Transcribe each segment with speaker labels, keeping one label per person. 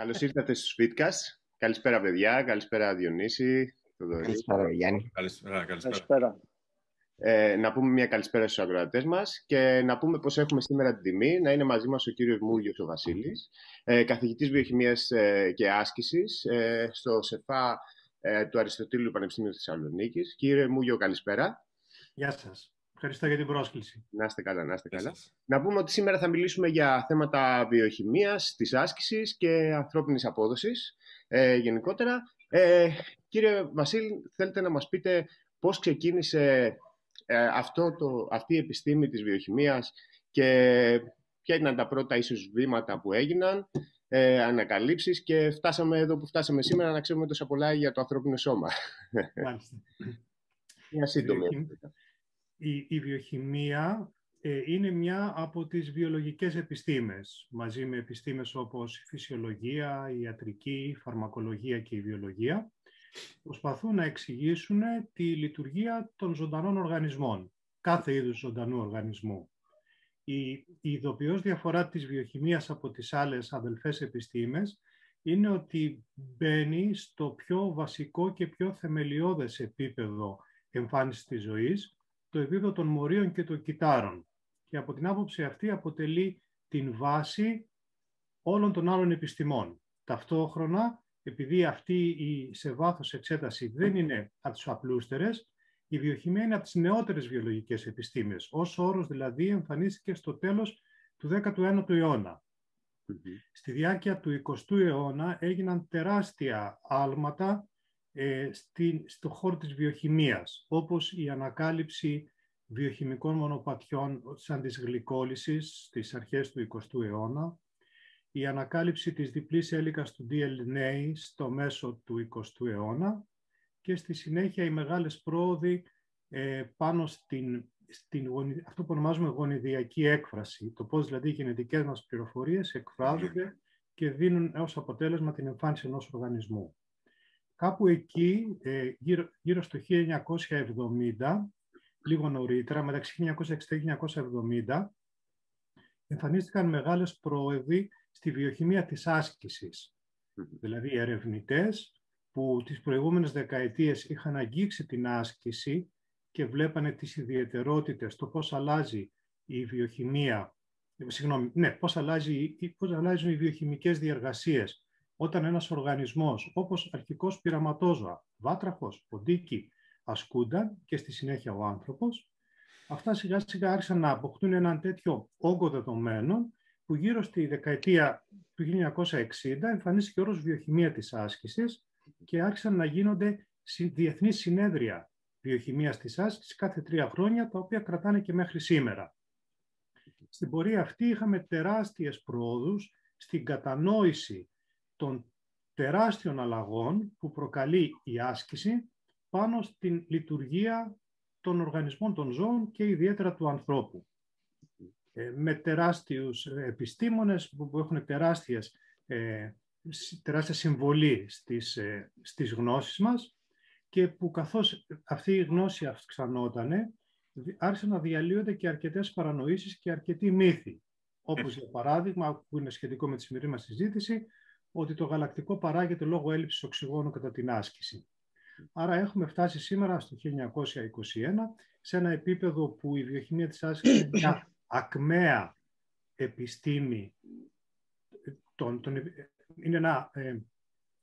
Speaker 1: Καλώς ήρθατε στους Fitcast. Καλησπέρα, παιδιά. Καλησπέρα, Διονύση.
Speaker 2: Καλησπέρα, Γιάννη.
Speaker 3: Καλησπέρα.
Speaker 4: Καλησπέρα.
Speaker 1: Ε, να πούμε μια καλησπέρα στους ακροατές μας και να πούμε πως έχουμε σήμερα την τιμή να είναι μαζί μας ο κύριος Μούγιος ο Βασίλης, ε, καθηγητής βιοχημίας ε, και άσκησης ε, στο ΣΕΦΑ ε, του Αριστοτήλου Πανεπιστημίου Θεσσαλονίκης. Κύριε Μούγιο, καλησπέρα.
Speaker 4: Γεια σας. Ευχαριστώ για την πρόσκληση.
Speaker 1: Να είστε καλά, να είστε καλά. Να πούμε ότι σήμερα θα μιλήσουμε για θέματα βιοχημίας, της άσκησης και ανθρώπινης απόδοσης ε, γενικότερα. Ε, κύριε Βασίλη, θέλετε να μας πείτε πώς ξεκίνησε ε, αυτό το, αυτή η επιστήμη της βιοχημίας και ποια ήταν τα πρώτα ίσως βήματα που έγιναν, ε, ανακαλύψεις και φτάσαμε εδώ που φτάσαμε σήμερα να ξέρουμε τόσα πολλά για το ανθρώπινο σώμα.
Speaker 4: Μάλιστα.
Speaker 1: Μια σύντομη.
Speaker 4: Η, η βιοχημία ε, είναι μια από τις βιολογικές επιστήμες, μαζί με επιστήμες όπως η φυσιολογία, η ιατρική, η φαρμακολογία και η βιολογία, προσπαθούν να εξηγήσουν τη λειτουργία των ζωντανών οργανισμών, κάθε είδους ζωντανού οργανισμού. Η, η ειδοποιώς διαφορά της βιοχημίας από τις άλλες αδελφές επιστήμες είναι ότι μπαίνει στο πιο βασικό και πιο θεμελιώδες επίπεδο εμφάνισης της ζωής, το επίπεδο των μορίων και των κυτάρων. Και από την άποψη αυτή αποτελεί την βάση όλων των άλλων επιστημών. Ταυτόχρονα, επειδή αυτή η σε βάθος εξέταση δεν είναι από τις απλούστερες, η βιοχημία είναι από τις νεότερες βιολογικές επιστήμες. Ως όρος δηλαδή εμφανίστηκε στο τέλος του 19ου αιώνα. Στη διάρκεια του 20ου αιώνα έγιναν τεράστια άλματα ε, στη, στο χώρο της βιοχημίας, όπως η ανακάλυψη βιοχημικών μονοπατιών σαν της γλυκόλυσης στις αρχές του 20ου αιώνα, η ανακάλυψη της διπλής έλικας του DNA στο μέσο του 20ου αιώνα και στη συνέχεια οι μεγάλες πρόοδοι ε, πάνω στην, στην, αυτό που ονομάζουμε γονιδιακή έκφραση, το πώς δηλαδή οι γενετικές μας πληροφορίες εκφράζονται και δίνουν ως αποτέλεσμα την εμφάνιση ενός οργανισμού. Κάπου εκεί, ε, γύρω, γύρω στο 1970, λίγο νωρίτερα, μεταξύ 1960 και 1970, εμφανίστηκαν μεγάλες πρόοδοι στη βιοχημία της άσκησης. Δηλαδή, ερευνητές που τις προηγούμενες δεκαετίες είχαν αγγίξει την άσκηση και βλέπανε τις ιδιαιτερότητες, το πώς αλλάζει η βιοχημία, συγγνώμη, ναι, πώς, αλλάζει, πώς αλλάζουν οι βιοχημικές διεργασίες όταν ένας οργανισμός, όπως αρχικός πειραματόζωα, βάτραχος, ποντίκι, ασκούνταν και στη συνέχεια ο άνθρωπος, αυτά σιγά σιγά άρχισαν να αποκτούν έναν τέτοιο όγκο δεδομένων που γύρω στη δεκαετία του 1960 εμφανίστηκε όρος βιοχημία της άσκησης και άρχισαν να γίνονται διεθνείς συνέδρια βιοχημίας της άσκησης κάθε τρία χρόνια, τα οποία κρατάνε και μέχρι σήμερα. Στην πορεία αυτή είχαμε τεράστιες πρόοδους στην κατανόηση των τεράστιων αλλαγών που προκαλεί η άσκηση πάνω στην λειτουργία των οργανισμών των ζώων και ιδιαίτερα του ανθρώπου. Ε, με τεράστιους επιστήμονες που έχουν τεράστιες, ε, τεράστια συμβολή στις, ε, στις γνώσεις μας και που καθώς αυτή η γνώση αυξανότανε, άρχισαν να διαλύονται και αρκετές παρανοήσεις και αρκετοί μύθοι. Όπως για παράδειγμα, που είναι σχετικό με τη σημερινή μας συζήτηση, ότι το γαλακτικό παράγεται λόγω έλλειψης οξυγόνου κατά την άσκηση. Άρα έχουμε φτάσει σήμερα στο 1921 σε ένα επίπεδο που η βιοχημία της άσκησης είναι μια ακμαία επιστήμη, τον, τον, είναι ένα ε,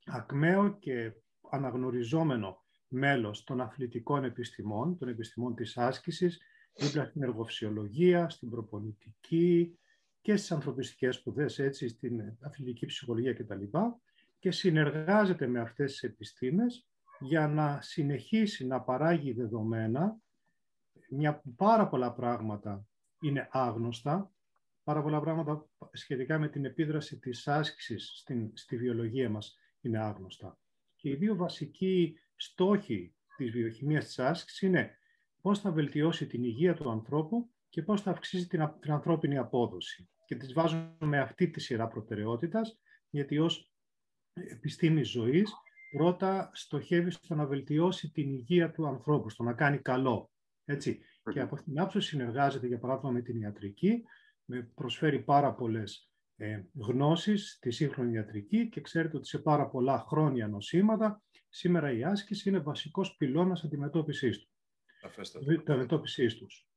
Speaker 4: ακμαίο και αναγνωριζόμενο μέλος των αθλητικών επιστημών, των επιστημών της άσκησης, δίπλα στην εργοφυσιολογία, στην προπονητική, και στις ανθρωπιστικές σπουδές, έτσι, στην αθλητική ψυχολογία κτλ. Και συνεργάζεται με αυτές τις επιστήμες για να συνεχίσει να παράγει δεδομένα, μια πάρα πολλά πράγματα είναι άγνωστα, πάρα πολλά πράγματα σχετικά με την επίδραση της άσκησης στην, στη βιολογία μας είναι άγνωστα. Και οι δύο βασικοί στόχοι της βιοχημίας της άσκησης είναι πώς θα βελτιώσει την υγεία του ανθρώπου και πώς θα αυξήσει την, την ανθρώπινη απόδοση και τις βάζουμε με αυτή τη σειρά προτεραιότητας, γιατί ως επιστήμη ζωής πρώτα στοχεύει στο να βελτιώσει την υγεία του ανθρώπου, στο να κάνει καλό. Έτσι. Και από αυτήν την άποψη συνεργάζεται, για παράδειγμα, με την ιατρική, με προσφέρει πάρα πολλές ε, γνώσεις στη σύγχρονη ιατρική και ξέρετε ότι σε πάρα πολλά χρόνια νοσήματα σήμερα η άσκηση είναι βασικός πυλώνας αντιμετώπισης του. Αντιμετώπισης τους.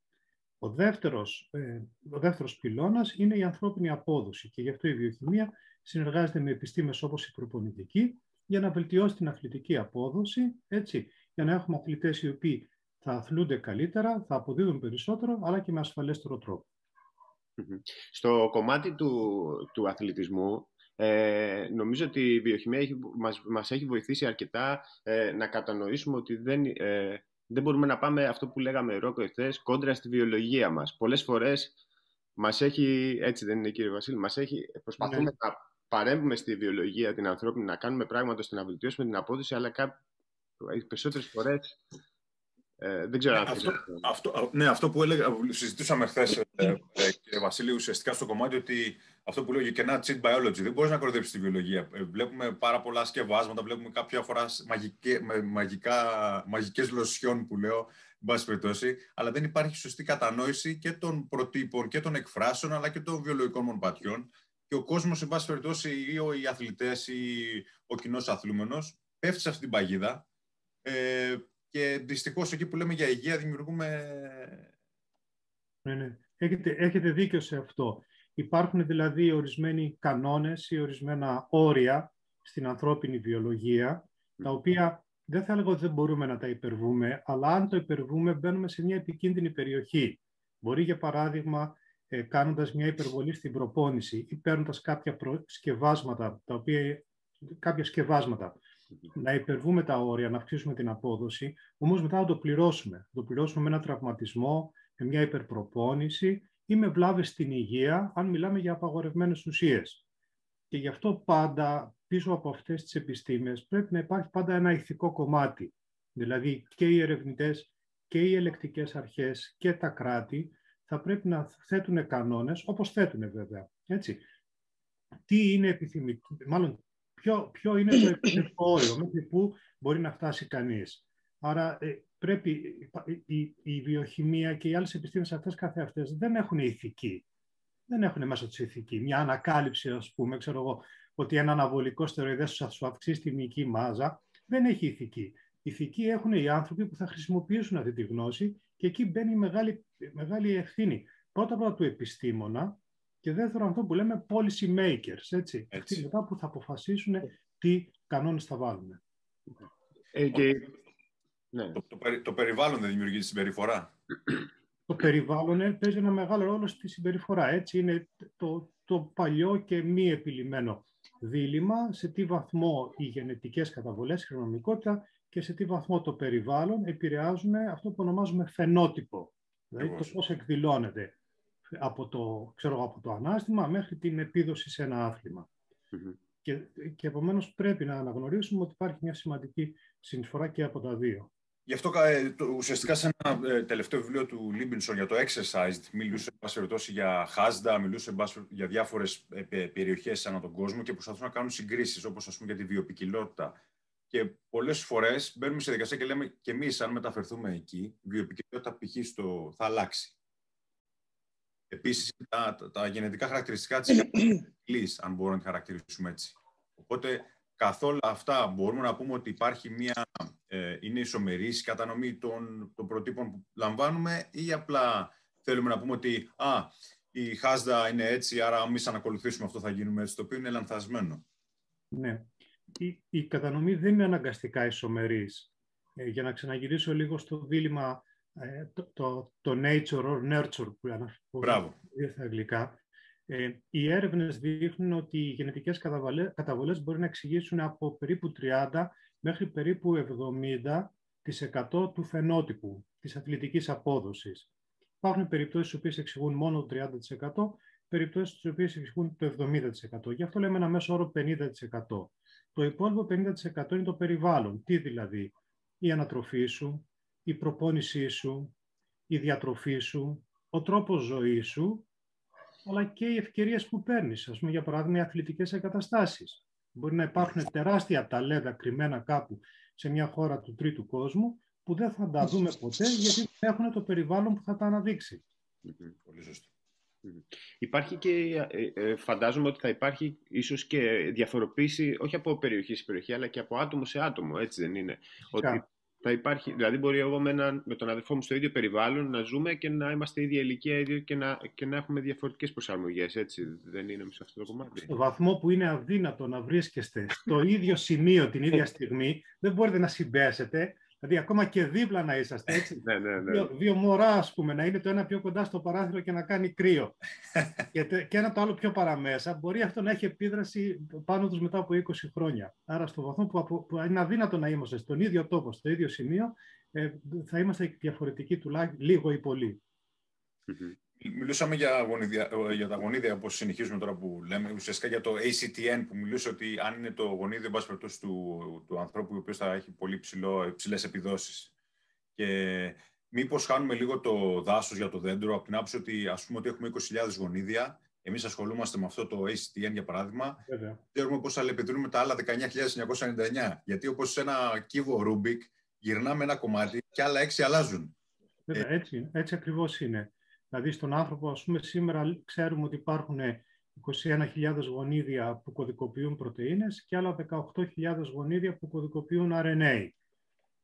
Speaker 4: Ο δεύτερος, ε, ο δεύτερος πυλώνας είναι η ανθρώπινη απόδοση και γι' αυτό η βιοχημία συνεργάζεται με επιστήμες όπως η προπονητική για να βελτιώσει την αθλητική απόδοση, έτσι, για να έχουμε αθλητές οι οποίοι θα αθλούνται καλύτερα, θα αποδίδουν περισσότερο, αλλά και με ασφαλέστερο τρόπο.
Speaker 1: Στο κομμάτι του, του αθλητισμού, ε, νομίζω ότι η βιοχημία έχει, μας, μας έχει βοηθήσει αρκετά ε, να κατανοήσουμε ότι δεν, ε, δεν μπορούμε να πάμε αυτό που λέγαμε Ρόκο εχθές, κόντρα στη βιολογία μας. Πολλές φορές μας έχει, έτσι δεν είναι κύριε Βασίλη, μας έχει, προσπαθούμε ναι. να παρέμβουμε στη βιολογία την ανθρώπινη, να κάνουμε πράγματα ώστε να βελτιώσουμε την απόδοση, αλλά οι περισσότερες φορές ε, δεν ξέρω
Speaker 2: ναι, αυτό, αυτό, ναι, αυτό που έλεγα, συζητούσαμε χθες, ε, ε, κύριε Βασίλη, ουσιαστικά στο κομμάτι ότι αυτό που λέω για κενά cheat biology, δεν μπορείς να κοροϊδέψεις τη βιολογία. Ε, βλέπουμε πάρα πολλά σκευάσματα, βλέπουμε κάποια φορά μαγικέ, μαγικά, μαγικές λοσιών που λέω, εν πάση περιπτώσει, αλλά δεν υπάρχει σωστή κατανόηση και των προτύπων και των εκφράσεων, αλλά και των βιολογικών μονοπατιών. Και ο κόσμος, εν πάση περιπτώσει, ή οι αθλητές ή ο κοινός αθλούμενος, πέφτει σε αυτή την παγίδα. Ε, και δυστυχώς εκεί που λέμε για υγεία δημιουργούμε.
Speaker 4: Ναι, ναι. Έχετε, έχετε δίκιο σε αυτό. Υπάρχουν δηλαδή ορισμένοι κανόνες ή ορισμένα όρια στην ανθρώπινη βιολογία, τα οποία δεν θα έλεγα ότι δεν μπορούμε να τα υπερβούμε, αλλά αν το υπερβούμε μπαίνουμε σε μια επικίνδυνη περιοχή. Μπορεί για παράδειγμα ε, κάνοντας μια υπερβολή στην προπόνηση ή παίρνοντας κάποια σκευάσματα, τα οποία, κάποια σκευάσματα να υπερβούμε τα όρια, να αυξήσουμε την απόδοση, όμως μετά να το πληρώσουμε. Να το πληρώσουμε με ένα τραυματισμό, με μια υπερπροπόνηση ή με βλάβες στην υγεία, αν μιλάμε για απαγορευμένες ουσίες. Και γι' αυτό πάντα πίσω από αυτές τις επιστήμες πρέπει να υπάρχει πάντα ένα ηθικό κομμάτι. Δηλαδή και οι ερευνητές και οι ελεκτικές αρχές και τα κράτη θα πρέπει να θέτουν κανόνες, όπως θέτουν βέβαια. Έτσι. Τι είναι επιθυμητό, μάλλον ποιο, ποιο είναι το επιθυμητό όριο, μέχρι πού μπορεί να φτάσει κανείς. Άρα ε, πρέπει η, η, βιοχημία και οι άλλες επιστήμες αυτές καθεαυτές δεν έχουν ηθική. Δεν έχουν μέσα τους ηθική. Μια ανακάλυψη, ας πούμε, ξέρω εγώ, ότι ένα αναβολικό στεροειδές θα σου αυξήσει τη μυϊκή μάζα, δεν έχει ηθική. Ηθική έχουν οι άνθρωποι που θα χρησιμοποιήσουν αυτή τη γνώση και εκεί μπαίνει μεγάλη, μεγάλη ευθύνη. Πρώτα απ' όλα του επιστήμονα και δεύτερο αυτό που λέμε policy makers, έτσι. έτσι. Αυτοί μετά που θα αποφασίσουν τι κανόνες θα βάλουν.
Speaker 2: Ε, και ναι. Το, το, περιβάλλον δεν δημιουργεί τη συμπεριφορά.
Speaker 4: Το περιβάλλον παίζει ένα μεγάλο ρόλο στη συμπεριφορά. Έτσι είναι το, το παλιό και μη επιλυμένο δίλημμα σε τι βαθμό οι γενετικές καταβολές, η κληρονομικότητα και σε τι βαθμό το περιβάλλον επηρεάζουν αυτό που ονομάζουμε φαινότυπο. Δηλαδή το πώς εκδηλώνεται από το, ξέρω, από το ανάστημα μέχρι την επίδοση σε ένα Και, και επομένως πρέπει να αναγνωρίσουμε ότι υπάρχει μια σημαντική συνεισφορά και από τα δύο.
Speaker 2: Γι' αυτό ε, ουσιαστικά σε ένα ε, τελευταίο βιβλίο του Λίμπερμαν για το exercise μιλούσε περιπτώσει για Χάντζα, μιλούσε για διάφορες ε, περιοχές ανά τον κόσμο και προσπαθούν να κάνουν συγκρίσεις, όπως ας πούμε για τη βιοπικιλότητα. Και πολλές φορές μπαίνουμε σε δικασία και λέμε και εμείς, αν μεταφερθούμε εκεί, η βιοπικιλότητα π.χ. θα αλλάξει. Επίσης, τα, τα, γενετικά χαρακτηριστικά της αν μπορούμε να τη χαρακτηρίσουμε έτσι. Οπότε, καθόλου αυτά μπορούμε να πούμε ότι υπάρχει μια ε, είναι ισομερής η κατανομή των, των προτύπων που λαμβάνουμε ή απλά θέλουμε να πούμε ότι α, η χάσδα είναι έτσι, άρα εμείς αν ακολουθήσουμε αυτό θα γίνουμε έτσι, το οποίο είναι λανθασμένο.
Speaker 4: Ναι. Η, η κατανομή δεν είναι αναγκαστικά ισομερής. Ε, για να ξαναγυρίσω λίγο στο δίλημα ε, το, το, το, nature or nurture που αναφέρω στα αγγλικά, ε, οι έρευνες δείχνουν ότι οι γενετικές καταβολές μπορεί να εξηγήσουν από περίπου 30 μέχρι περίπου 70% του φαινότυπου της αθλητικής απόδοσης. Υπάρχουν περιπτώσεις στις οποίες εξηγούν μόνο το 30%, περιπτώσεις στις οποίες εξηγούν το 70%. Γι' αυτό λέμε ένα μέσο όρο 50%. Το υπόλοιπο 50% είναι το περιβάλλον. Τι δηλαδή, η ανατροφή σου, η προπόνησή σου, η διατροφή σου, ο τρόπος ζωής σου, αλλά και οι ευκαιρίες που παίρνεις. Ας πούμε, για παράδειγμα, οι αθλητικές εγκαταστάσεις. Μπορεί να υπάρχουν τεράστια ταλέντα κρυμμένα κάπου σε μια χώρα του τρίτου κόσμου που δεν θα τα δούμε ποτέ γιατί δεν έχουν το περιβάλλον που θα τα αναδείξει.
Speaker 2: Πολύ σωστό.
Speaker 1: Υπάρχει και, ε, ε, φαντάζομαι ότι θα υπάρχει ίσως και διαφοροποίηση, όχι από περιοχή σε περιοχή, αλλά και από άτομο σε άτομο, έτσι δεν είναι; Ότι θα υπάρχει, δηλαδή μπορεί εγώ με, ένα, με τον αδερφό μου στο ίδιο περιβάλλον να ζούμε και να είμαστε ίδια ηλικία ίδιο και, να, και να έχουμε διαφορετικές προσαρμογές, έτσι δεν είναι σε αυτό το κομμάτι.
Speaker 4: Στο βαθμό που είναι αδύνατο να βρίσκεστε στο ίδιο σημείο την ίδια στιγμή, δεν μπορείτε να συμπέσετε Δηλαδή, ακόμα και δίπλα να είσαστε, έτσι.
Speaker 1: ναι, ναι, ναι.
Speaker 4: Δύο, δύο μωρά, ας πούμε, να είναι το ένα πιο κοντά στο παράθυρο και να κάνει κρύο. και, και ένα το άλλο πιο παραμέσα. Μπορεί αυτό να έχει επίδραση πάνω τους μετά από 20 χρόνια. Άρα, στο βαθμό που, που είναι αδύνατο να είμαστε στον ίδιο τόπο, στο ίδιο σημείο, ε, θα είμαστε διαφορετικοί τουλάχιστον λίγο ή πολύ.
Speaker 2: Μιλούσαμε για, γονίδια, για τα γονίδια, όπως συνεχίζουμε τώρα που λέμε, ουσιαστικά για το ACTN που μιλούσε ότι αν είναι το γονίδιο του, του ανθρώπου ο οποίος θα έχει πολύ ψηλέ επιδόσεις. Και μήπως χάνουμε λίγο το δάσος για το δέντρο από την άποψη ότι ας πούμε ότι έχουμε 20.000 γονίδια, εμείς ασχολούμαστε με αυτό το ACTN για παράδειγμα, Βέβαια. ξέρουμε πώς αλληλεπιδρούμε τα άλλα 19.999. Γιατί όπως ένα κύβο Rubik γυρνάμε ένα κομμάτι και άλλα έξι αλλάζουν.
Speaker 4: Βέβαια, έτσι, έτσι ακριβώς είναι. Δηλαδή στον άνθρωπο, ας πούμε, σήμερα ξέρουμε ότι υπάρχουν 21.000 γονίδια που κωδικοποιούν πρωτεΐνες και άλλα 18.000 γονίδια που κωδικοποιούν RNA.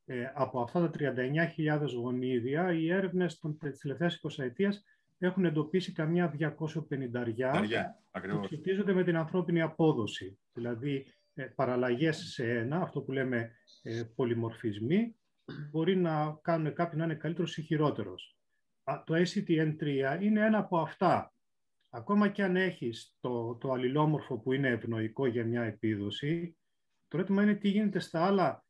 Speaker 4: Ε, από αυτά τα 39.000 γονίδια, οι έρευνες των τελευταίες 20 ετίας έχουν εντοπίσει καμιά 250 αριά που σχετίζονται με την ανθρώπινη απόδοση. Δηλαδή, ε, παραλλαγές σε ένα, αυτό που λέμε ε, πολυμορφισμοί, μπορεί να κάνουν κάποιον να είναι καλύτερος ή χειρότερος το ACTN3 είναι ένα από αυτά. Ακόμα και αν έχεις το, το αλληλόμορφο που είναι ευνοϊκό για μια επίδοση, το ερώτημα είναι τι γίνεται στα άλλα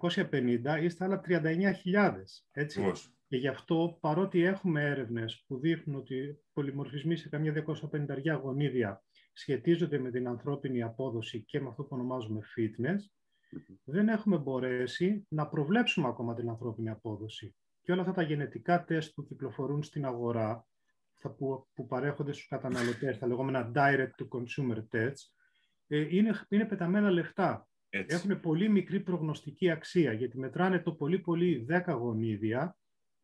Speaker 4: 250 ή στα άλλα 39.000. Έτσι. Και γι' αυτό, παρότι έχουμε έρευνες που δείχνουν ότι πολυμορφισμοί σε καμιά 250 γονίδια σχετίζονται με την ανθρώπινη απόδοση και με αυτό που ονομάζουμε fitness, δεν έχουμε μπορέσει να προβλέψουμε ακόμα την ανθρώπινη απόδοση και όλα αυτά τα γενετικά τεστ που κυκλοφορούν στην αγορά, που, που παρέχονται στους καταναλωτές, τα λεγόμενα direct-to-consumer tests, ε, είναι, είναι πεταμένα λεφτά. Έτσι. Έχουν πολύ μικρή προγνωστική αξία, γιατί μετράνε το πολύ πολύ 10 γονίδια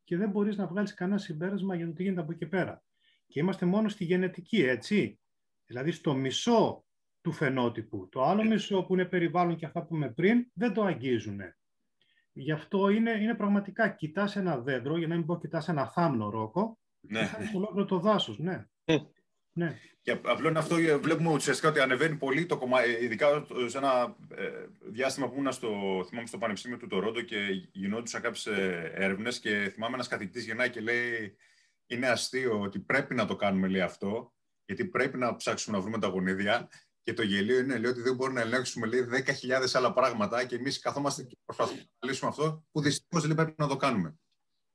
Speaker 4: και δεν μπορείς να βγάλεις κανένα συμπέρασμα για το τι γίνεται από εκεί πέρα. Και είμαστε μόνο στη γενετική, έτσι. Δηλαδή στο μισό του φαινότυπου. Το άλλο μισό που είναι περιβάλλον και αυτά που είμαι πριν δεν το αγγίζουν. Γι' αυτό είναι, είναι πραγματικά, κοιτάς ένα δέντρο, για να μην πω κοιτάς ένα θάμνο ρόκο, ναι. και χάνεις ολόκληρο το δάσος, ναι. Ε.
Speaker 2: ναι. Και απλό είναι αυτό, βλέπουμε ουσιαστικά ότι ανεβαίνει πολύ το κομμάτι, ειδικά σε ένα ε, διάστημα που ήμουν στο, θυμάμαι, στο Πανεπιστήμιο του Τορόντο και γινόντουσαν κάποιες έρευνες και θυμάμαι ένας καθηγητής γεννάει και λέει είναι αστείο ότι πρέπει να το κάνουμε λέει αυτό, γιατί πρέπει να ψάξουμε να βρούμε τα γονίδια και το γελίο είναι λέει, ότι δεν μπορούμε να ελέγξουμε λέει, 10.000 άλλα πράγματα και εμείς καθόμαστε και προσπαθούμε να λύσουμε αυτό που δυστυχώς δεν πρέπει να το κάνουμε.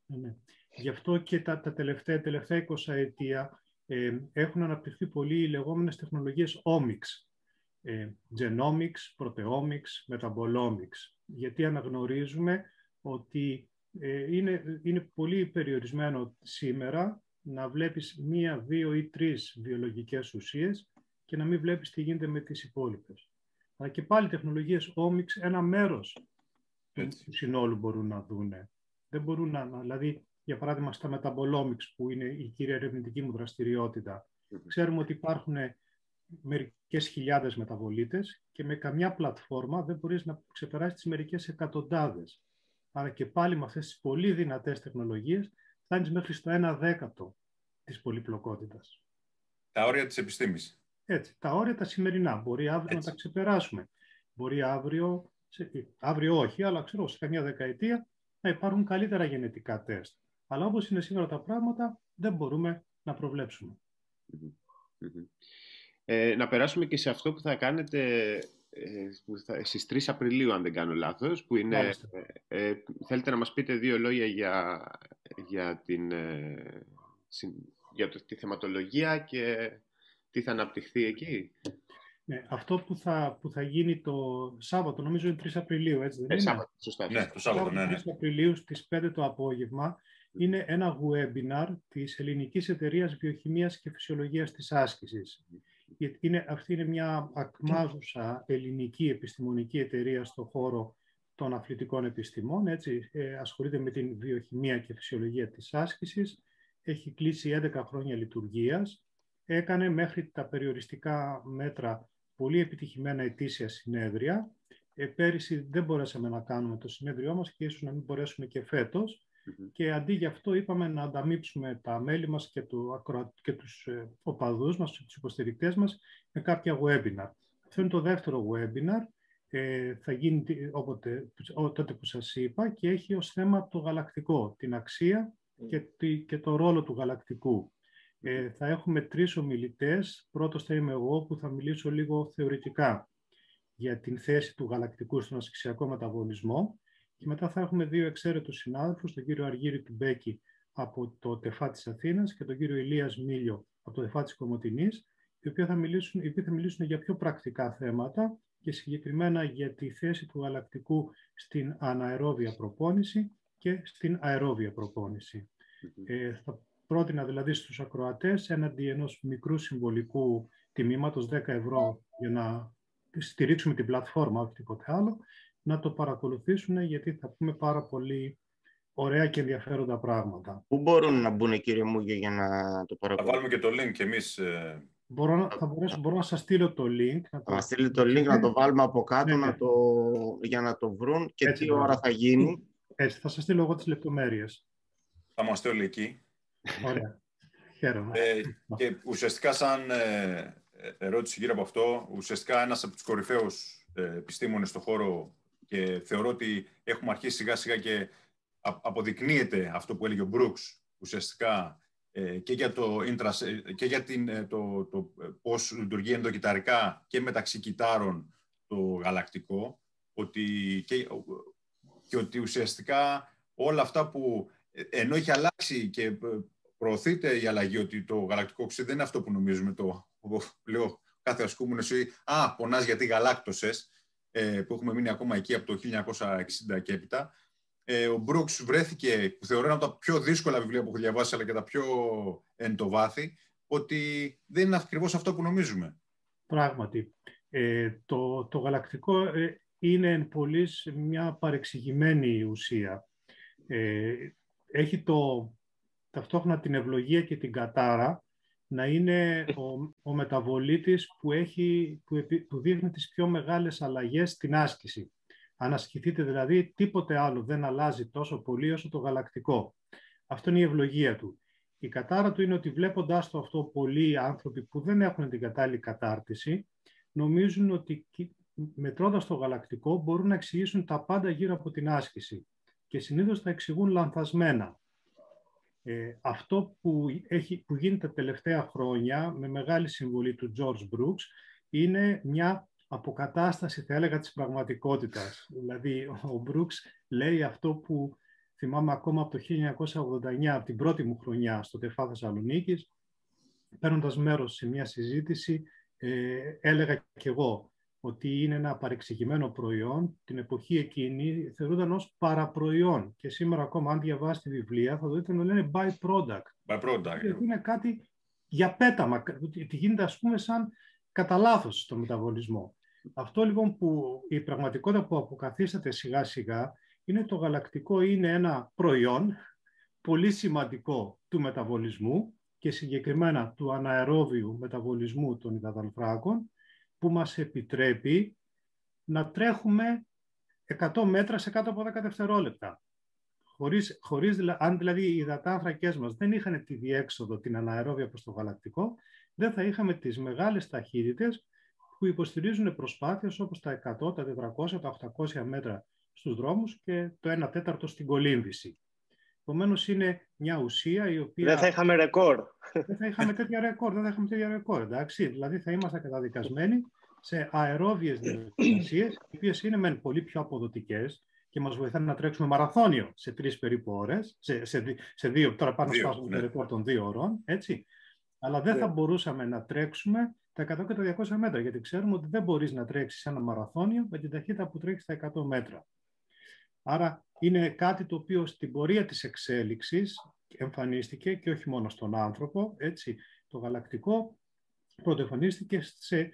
Speaker 4: Ναι. ναι. Γι' αυτό και τα, τα τελευταία, τελευταία 20 ετία ε, έχουν αναπτυχθεί πολύ οι λεγόμενες τεχνολογίες omics, ε, genomics, proteomics, metabolomics, γιατί αναγνωρίζουμε ότι ε, είναι, είναι πολύ περιορισμένο σήμερα να βλέπεις μία, δύο ή τρεις βιολογικές ουσίες και να μην βλέπεις τι γίνεται με τις υπόλοιπες. Αλλά και πάλι τεχνολογίες Omics ένα μέρος του συνόλου μπορούν να δούνε. Δεν μπορούν να, δηλαδή, για παράδειγμα, στα Metabolomics, που είναι η κύρια ερευνητική μου δραστηριότητα, ξέρουμε ότι υπάρχουν μερικές χιλιάδες μεταβολίτες και με καμιά πλατφόρμα δεν μπορείς να ξεπεράσεις τις μερικές εκατοντάδες. Άρα και πάλι με αυτές τις πολύ δυνατές τεχνολογίες φτάνεις μέχρι στο ένα δέκατο της πολυπλοκότητας.
Speaker 2: Τα όρια της επιστήμης.
Speaker 4: Έτσι, τα όρια τα σημερινά. Μπορεί αύριο να τα ξεπεράσουμε. Μπορεί αύριο, σε, αύριο όχι, αλλά ξέρω σε καμιά δεκαετία να υπάρχουν καλύτερα γενετικά τεστ. Αλλά όπως είναι σήμερα τα πράγματα, δεν μπορούμε να προβλεψουμε
Speaker 1: Ε, να περάσουμε και σε αυτό που θα κάνετε ε, που θα, στις 3 Απριλίου, αν δεν κάνω λάθος, που είναι, ε, ε, θέλετε να μας πείτε δύο λόγια για, για, την, ε, για το, τη θεματολογία και τι θα αναπτυχθεί εκεί.
Speaker 4: Ναι, αυτό που θα, που θα γίνει το Σάββατο, νομίζω είναι 3 Απριλίου, έτσι δεν
Speaker 1: ε, είναι; Σάββατο, σωστά.
Speaker 2: Ναι, το Σάββατο, ναι, ναι. 3
Speaker 4: Απριλίου στις 5 το απόγευμα είναι ένα webinar της Ελληνικής Εταιρείας Βιοχημίας και Φυσιολογίας της Άσκησης. Είναι, αυτή είναι μια ακμάζουσα ελληνική επιστημονική εταιρεία στον χώρο των αθλητικών επιστημών. Έτσι, ε, ασχολείται με την βιοχημία και φυσιολογία της άσκησης έχει κλείσει 11 χρόνια λειτουργίας, έκανε μέχρι τα περιοριστικά μέτρα πολύ επιτυχημένα ετήσια συνέδρια. Ε, πέρυσι δεν μπορέσαμε να κάνουμε το συνέδριό μας και ίσως να μην μπορέσουμε και φετος Και αντί για αυτό είπαμε να ανταμείψουμε τα μέλη μας και, του, και τους ε, οπαδούς μας, τους υποστηρικτές μας με κάποια webinar. Αυτό είναι το δεύτερο webinar. Ε, θα γίνει όποτε, τότε που σας είπα και έχει ως θέμα το γαλακτικό, την αξία και, και το ρόλο του γαλακτικού. Ε, θα έχουμε τρεις ομιλητές. Πρώτος θα είμαι εγώ που θα μιλήσω λίγο θεωρητικά για την θέση του γαλακτικού στον ασυξιακό μεταβολισμό και μετά θα έχουμε δύο εξαίρετους συνάδελφους, τον κύριο Αργύρη Τουμπέκη από το ΤΕΦΑ της Αθήνας και τον κύριο Ηλίας Μίλιο από το ΤΕΦΑ της Κομωτινής, οι οποίοι θα μιλήσουν, οι οποίοι θα μιλήσουν για πιο πρακτικά θέματα και συγκεκριμένα για τη θέση του γαλακτικού στην αναερόβια προπόνηση και στην αερόβια προπόνηση. Ε, θα πρότεινα δηλαδή στους ακροατές έναντι ενός μικρού συμβολικού τιμήματος 10 ευρώ για να στηρίξουμε την πλατφόρμα, όχι τίποτε άλλο, να το παρακολουθήσουν γιατί θα πούμε πάρα πολύ ωραία και ενδιαφέροντα πράγματα.
Speaker 3: Πού μπορούν να μπουν κύριε Μούγιο για να το παρακολουθήσουν;
Speaker 2: Θα βάλουμε και το link εμείς. Ε,
Speaker 4: μπορώ, θα μπορέσω, μπορώ να σας στείλω το link.
Speaker 3: Να το... στείλει το link, να το βάλουμε από κάτω ναι, ναι. να το... για να το βρουν και Έτσι, τι ώρα θα γίνει.
Speaker 4: Έτσι, θα σας στείλω εγώ τις λεπτομέρειες.
Speaker 2: Θα είμαστε όλοι εκεί.
Speaker 4: Ωραία. Χαίρομαι.
Speaker 2: Ε, και ουσιαστικά σαν ε, ερώτηση γύρω από αυτό, ουσιαστικά ένας από τους κορυφαίους ε, επιστήμονες στον χώρο και θεωρώ ότι έχουμε αρχίσει σιγά σιγά και αποδεικνύεται αυτό που έλεγε ο Μπρούξ ουσιαστικά ε, και για, το, και για την, ε, το, το, πώς λειτουργεί ενδοκυταρικά και μεταξύ κυτάρων το γαλακτικό ότι και, και ότι ουσιαστικά όλα αυτά που ενώ έχει αλλάξει και προωθείται η αλλαγή ότι το γαλακτικό οξύ δεν είναι αυτό που νομίζουμε το λέω κάθε ασκούμενος ή «Α, πονάς γιατί γαλάκτωσες», ε, που έχουμε μείνει ακόμα εκεί από το 1960 και έπειτα. Ε, ο Μπρούξ βρέθηκε, που θεωρώ ένα από τα πιο δύσκολα βιβλία που έχω διαβάσει, αλλά και τα πιο εν το βάθη, ότι δεν είναι ακριβώς αυτό που νομίζουμε.
Speaker 4: Πράγματι. Ε, το, το γαλακτικό ε, είναι εν μια παρεξηγημένη ουσία. Ε, έχει το, ταυτόχρονα την ευλογία και την κατάρα να είναι ο, ο μεταβολίτης που, έχει, που, που δείχνει τις πιο μεγάλες αλλαγές στην άσκηση. Αν ασκηθείτε δηλαδή, τίποτε άλλο δεν αλλάζει τόσο πολύ όσο το γαλακτικό. Αυτό είναι η ευλογία του. Η κατάρα του είναι ότι βλέποντάς το αυτό πολλοί άνθρωποι που δεν έχουν την κατάλληλη κατάρτιση, νομίζουν ότι μετρώντας το γαλακτικό μπορούν να εξηγήσουν τα πάντα γύρω από την άσκηση και συνήθως τα εξηγούν λανθασμένα. Ε, αυτό που, έχει, που γίνεται τα τελευταία χρόνια με μεγάλη συμβολή του George Brooks είναι μια αποκατάσταση, θα έλεγα, της πραγματικότητας. Δηλαδή, ο Brooks λέει αυτό που θυμάμαι ακόμα από το 1989, από την πρώτη μου χρονιά στο ΤΕΦΑ Θεσσαλονίκης, παίρνοντας μέρος σε μια συζήτηση, ε, έλεγα κι εγώ ότι είναι ένα παρεξηγημένο προϊόν. Την εποχή εκείνη θεωρούνταν ως παραπροϊόν. Και σήμερα ακόμα, αν διαβάσει τη βιβλία, θα δείτε να λένε by-product.
Speaker 2: By-product.
Speaker 4: Γιατί είναι κάτι για πέταμα. Τι γίνεται, ας πούμε, σαν κατά λάθος στο μεταβολισμό. Αυτό λοιπόν που η πραγματικότητα που αποκαθίσταται σιγά σιγά είναι το γαλακτικό είναι ένα προϊόν πολύ σημαντικό του μεταβολισμού και συγκεκριμένα του αναερόβιου μεταβολισμού των υδατανθράκων που μας επιτρέπει να τρέχουμε 100 μέτρα σε κάτω από 10 δευτερόλεπτα. Χωρίς, χωρίς, αν δηλαδή οι υδατάνθρακές μας δεν είχαν τη διέξοδο, την αναερόβια προς το γαλακτικό, δεν θα είχαμε τις μεγάλες ταχύτητες που υποστηρίζουν προσπάθειες όπως τα 100, τα 400, τα 800 μέτρα στους δρόμους και το 1 τέταρτο στην κολύμβηση. Επομένως, είναι μια ουσία η οποία.
Speaker 3: Δεν θα είχαμε ρεκόρ.
Speaker 4: Δεν θα είχαμε τέτοια ρεκόρ. Δεν θα είχαμε τέτοια ρεκόρ. Εντάξει. Δηλαδή, θα είμαστε καταδικασμένοι σε αερόβιες διαδικασίες, οι οποίες είναι μεν πολύ πιο αποδοτικές και μας βοηθάνε να τρέξουμε μαραθώνιο σε τρεις περίπου ώρες. Σε, σε, σε, δύο, τώρα πάνω σπάσουμε ναι. το ρεκόρ των δύο ώρων. Έτσι. Αλλά δεν ναι. θα μπορούσαμε να τρέξουμε τα 100 και τα 200 μέτρα, γιατί ξέρουμε ότι δεν μπορείς να τρέξεις ένα μαραθώνιο με την ταχύτητα που τρέχεις στα 100 μέτρα. Άρα είναι κάτι το οποίο στην πορεία της εξέλιξης εμφανίστηκε και όχι μόνο στον άνθρωπο, έτσι, το γαλακτικό πρωτοεμφανίστηκε σε,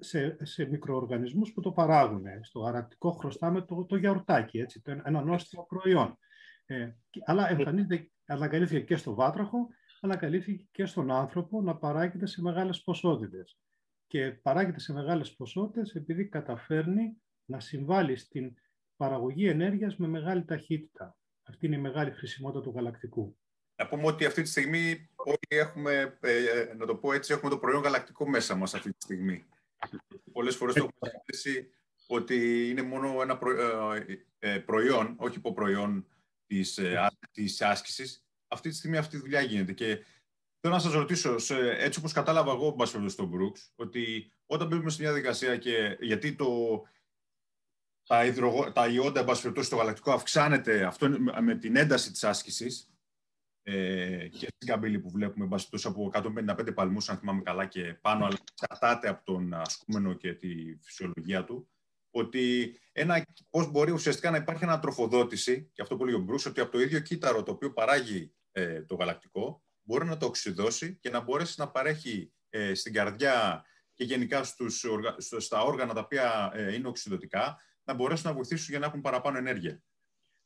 Speaker 4: σε, σε μικροοργανισμούς που το παράγουν. Στο γαλακτικό χρωστάμε το, το γιαουρτάκι, έτσι, το, ένα νόστιμο προϊόν. Ε, αλλά εμφανίζεται, αναγκαλύφθηκε και στο βάτραχο, ανακαλύφθηκε και στον άνθρωπο να παράγεται σε μεγάλες ποσότητες. Και παράγεται σε μεγάλες ποσότητες επειδή καταφέρνει να συμβάλλει στην παραγωγή ενέργειας με μεγάλη ταχύτητα. Αυτή είναι η μεγάλη χρησιμότητα του γαλακτικού.
Speaker 2: Να πούμε ότι αυτή τη στιγμή όλοι έχουμε, ε, να το πω έτσι, έχουμε το προϊόν γαλακτικό μέσα μας αυτή τη στιγμή. Πολλές φορές το έχουμε συζητήσει ότι είναι μόνο ένα ε, ε, προϊόν, όχι υποπροϊόν της, της άσκησης. Αυτή τη στιγμή αυτή η δουλειά γίνεται και θέλω να σας ρωτήσω, έτσι όπως κατάλαβα εγώ, μπας στον Brooks, ότι όταν μπαίνουμε σε μια διαδικασία και γιατί το, τα, υδρογο... τα ιόντα, στο γαλακτικό αυξάνεται. Αυτό με την ένταση της άσκησης, ε, και στην καμπύλη που βλέπουμε μπαστούς από 155 παλμούς, αν θυμάμαι καλά και πάνω, αλλά εξαρτάται από τον ασκούμενο και τη φυσιολογία του, ότι ένα, πώς μπορεί ουσιαστικά να υπάρχει ανατροφοδότηση, και αυτό που λέει ο Μπρούς, ότι από το ίδιο κύτταρο το οποίο παράγει ε, το γαλακτικό, μπορεί να το οξυδώσει και να μπορέσει να παρέχει ε, στην καρδιά και γενικά στους, στα όργανα τα οποία ε, είναι οξυδοτικά, να μπορέσουν να βοηθήσουν για να έχουν παραπάνω ενέργεια.